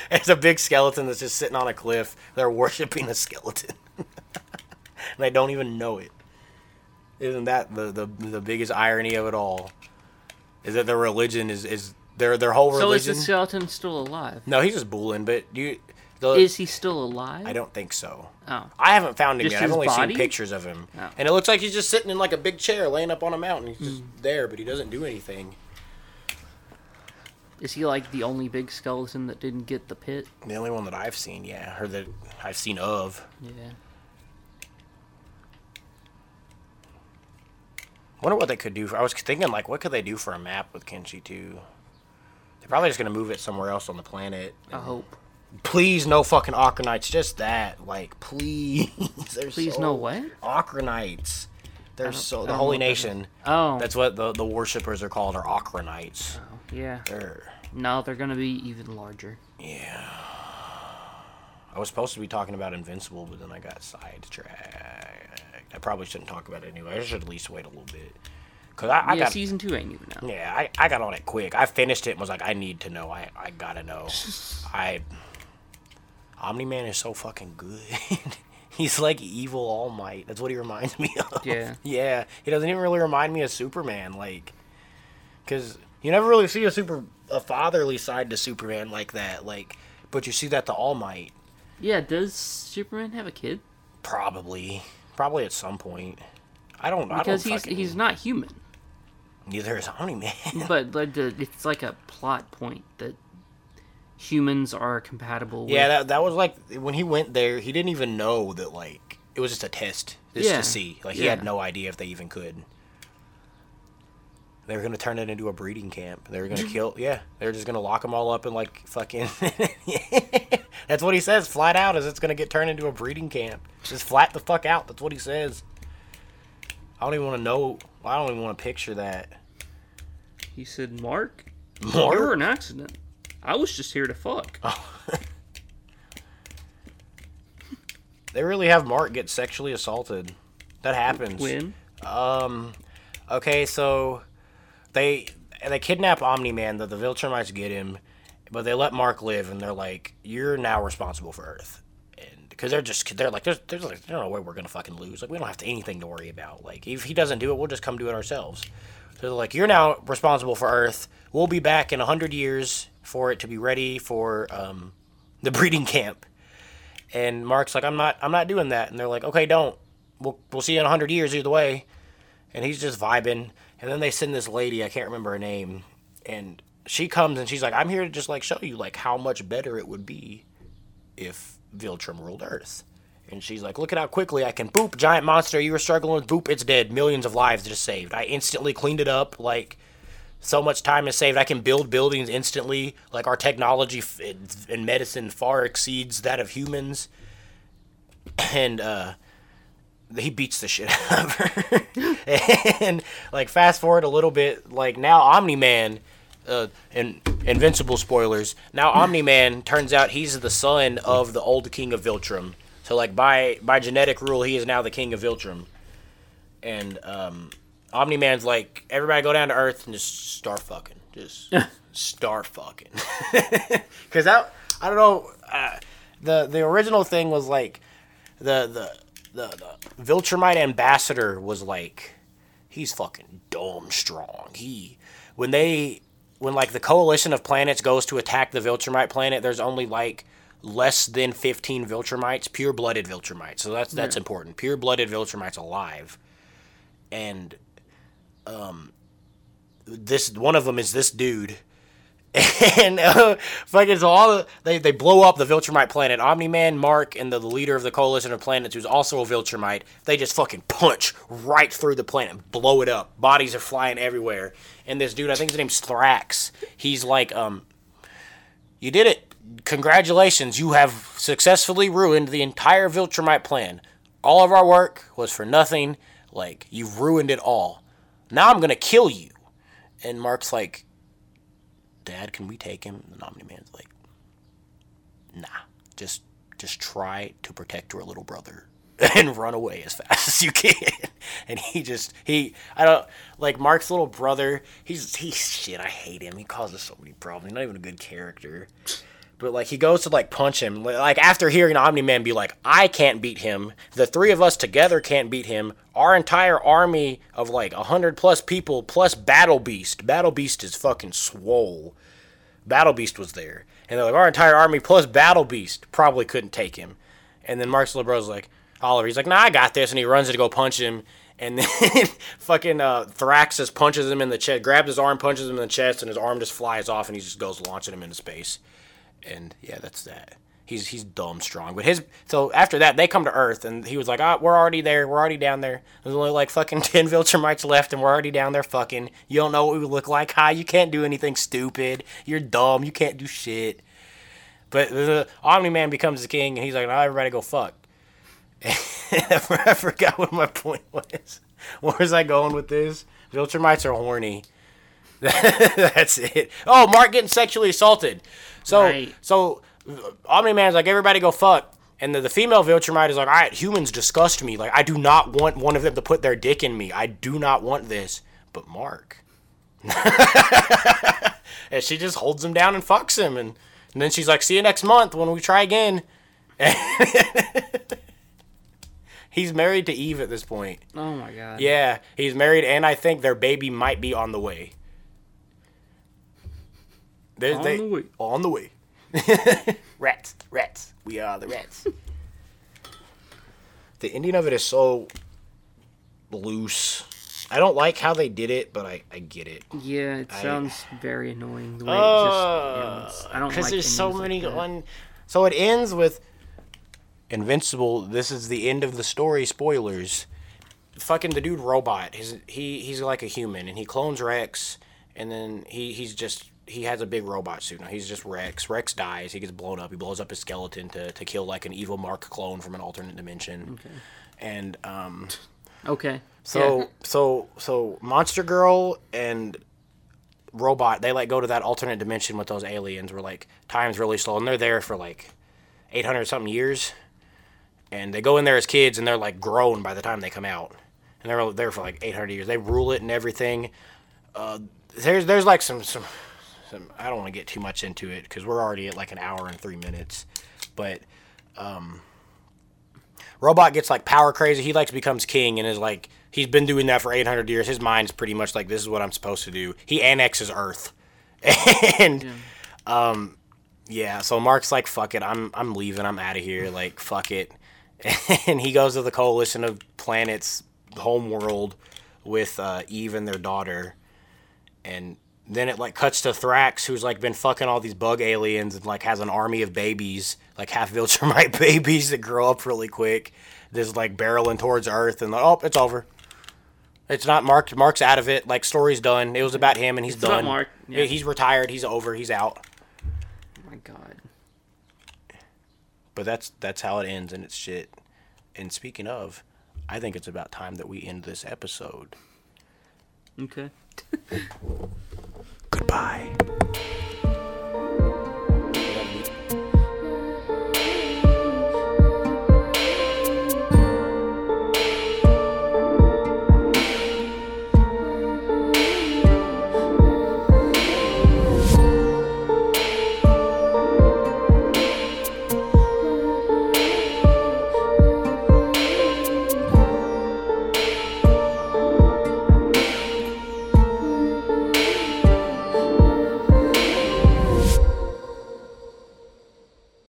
it's a big skeleton that's just sitting on a cliff. They're worshiping a skeleton, and they don't even know it. Isn't that the, the the biggest irony of it all? Is that their religion is is their their whole religion? So is the skeleton still alive? no, he's just bullying. But you, the, Is he still alive? I don't think so. Oh, I haven't found him Just yet. I've his only body? seen pictures of him, Oh. and it looks like he's just sitting in like a big chair, laying up on a mountain. He's just mm. there, but he doesn't do anything. is he like the only big skeleton that didn't get the pit? The only one that I've seen, yeah, or that I've seen of. Yeah. Wonder what they could do. For, I was thinking, like, what could they do for a map with Kenshi too? They're probably just gonna move it somewhere else on the planet. I hope. Please, no fucking Okranites. Just that, like, please. Please, so- no what? Okranites. They're so the Holy what that Nation. Oh, That's what the the worshippers are called. Are Okranites. Oh, yeah. They're No, they're gonna be even larger. Yeah. I was supposed to be talking about Invincible, but then I got sidetracked. I probably shouldn't talk about it anyway. I should at least wait a little bit. Cause I, I yeah, got season two ain't even out. yeah, I, I got on it quick. I finished it and was like, I need to know. I, I gotta know. I Omni Man is so fucking good. He's like evil All Might. That's what he reminds me of. Yeah. Yeah. He doesn't even really remind me of Superman. Like, cause you never really see a super a fatherly side to Superman like that. Like, but you see that to All Might. Yeah, does Superman have a kid? Probably, probably at some point. I don't. Know. Because I don't he's fucking, he's not human. neither is Omni Man. but like it's like a plot point that humans are compatible. Yeah, that that was like when he went there, he didn't even know that like it was just a test, just Yeah. to see. Like he Yeah. had no idea if they even could. They were gonna turn it into a breeding camp. They were gonna kill. Yeah, they were just gonna lock them all up and like fucking. That's what he says flat out. Is it's gonna get turned into a breeding camp. Just flat the fuck out. That's what he says. I don't even want to know. I don't even want to picture that. He said, Mark, Mark? you were an accident. I was just here to fuck. Oh. They really have Mark get sexually assaulted. That happens. When? Um, okay, so they they kidnap Omni Man. The the Viltrumites get him, but they let Mark live, and they're like, "You're now responsible for Earth," and because they're just they're like, "There's there's like there's no way we're gonna fucking lose. Like we don't have to, anything to worry about. Like if he doesn't do it, we'll just come do it ourselves." So they're like, "You're now responsible for Earth. We'll be back in a hundred years for it to be ready for um, the breeding camp." And Mark's like, "I'm not I'm not doing that," and they're like, "Okay, don't." We'll, we'll see you in 100 years either way and he's just vibing. And then they send this lady, I can't remember her name, and she comes and she's like, "I'm here to just like show you like how much better it would be if Viltrum ruled Earth." And she's like, "Look at how quickly I can boop giant monster you were struggling with. Boop, it's dead. Millions of lives just saved. I instantly cleaned it up. Like." So much time is saved. I can build buildings instantly. Like our technology in medicine far exceeds that of humans. And uh, he beats the shit out of her. and like fast forward a little bit, like now Omni Man, uh, in Invincible spoilers. Now Omni Man turns out he's the son of the old king of Viltrum. So like by by genetic rule, he is now the king of Viltrum. And um, Omni Man's like everybody go down to Earth and just start fucking, just start fucking. Because I I don't know. Uh, the the original thing was like the the the, the Viltrumite ambassador was like, he's fucking dumb strong. He when they when like the coalition of planets goes to attack the Viltrumite planet, there's only like less than 15 Viltrumites, pure-blooded Viltrumites. So that's that's important. Pure-blooded Viltrumites alive. And um this one of them is this dude and uh, fucking so all the, they they blow up the Viltrumite planet. Omni Man, Mark, and the, the leader of the coalition of planets, who's also a Viltrumite, they just fucking punch right through the planet, blow it up. Bodies are flying everywhere. And this dude, I think his name's Thrax. He's like, um, you did it. Congratulations, you have successfully ruined the entire Viltrumite plan. All of our work was for nothing. Like you've ruined it all. Now I'm gonna kill you. And Mark's like, Dad, can we take him? The Omni Man's like, Nah, just just try to protect your little brother and run away as fast as you can. And he just he I don't like Mark's little brother. He's he's shit. I hate him. He causes so many problems. He's not even a good character. But like he goes to like punch him. Like after hearing Omni Man be like, I can't beat him. The three of us together can't beat him. Our entire army of like a hundred plus people plus Battle Beast. Battle Beast is fucking swole. Battle Beast was there. And they're like, our entire army plus Battle Beast probably couldn't take him. And then Mark's little brother's like, Oliver, he's like, nah, I got this. And he runs to go punch him. And then fucking uh, Thraxus punches him in the chest, grabs his arm, punches him in the chest, and his arm just flies off and he just goes launching him into space. And yeah, that's that. He's he's dumb strong. But his so after that they come to Earth and he was like, ah, we're already there. We're already down there. There's only like fucking ten Viltrumites left and we're already down there fucking. You don't know what we look like. Hi, you can't do anything stupid. You're dumb. You can't do shit. But the Omni Man becomes the king and he's like, now everybody go fuck. I forgot what my point was. Where was I going with this? Viltrumites are horny. That's it. Oh, Mark getting sexually assaulted. So Right. so uh, Omni Man's like everybody go fuck. And the, the female Viltrumite is like, all right, humans disgust me. Like, I do not want one of them to put their dick in me. I do not want this. But Mark. and she just holds him down and fucks him. And, and then she's like, see you next month when we try again. He's married to Eve at this point. Oh my god. Yeah, he's married, and I think their baby might be on the way. They, On they, the way. On the way. rats, rats. We are the rats. the ending of it is so loose. I don't like how they did it, but I, I get it. Yeah, it sounds very annoying the way Uh, it just ends. I don't know. Because like there's so endings like many on. So it ends with Invincible. This is the end of the story. Spoilers. Fucking the dude robot. His he he's like a human, and he clones Rex, and then he he's just he has a big robot suit now. He's just Rex. Rex dies. He gets blown up. He blows up his skeleton to to kill like an evil Mark clone from an alternate dimension. Okay. And um, Okay. So Yeah. so so Monster Girl and Robot they like go to that alternate dimension with those aliens where like time's really slow and they're there for like 800 something years. And they go in there as kids and they're like grown by the time they come out. And they're there for like 800 years. They rule it and everything. Uh, there's there's like some some, I don't want to get too much into it cuz we're already at like an hour and 3 minutes. But um, Robot gets like power crazy. He like becomes king and is like he's been doing that for 800 years. His mind's pretty much like this is what I'm supposed to do. He annexes Earth, and um, yeah. So Mark's like fuck it, I'm I'm leaving. I'm out of here. Like fuck it, and he goes to the coalition of planets, home world, with uh, Eve and their daughter, and then it like cuts to Thrax, who's like been fucking all these bug aliens and like has an army of babies, like half Viltrumite babies that grow up really quick. Just like barreling towards Earth, and like, oh, it's over. It's not Mark. Mark's out of it. Like story's done. It was about him, and he's It's done. Mark, Yeah, yeah. He's retired. He's over. He's out. Oh my god. But that's that's how it ends, and it's shit. And speaking of, I think it's about time that we end this episode. Okay. Goodbye.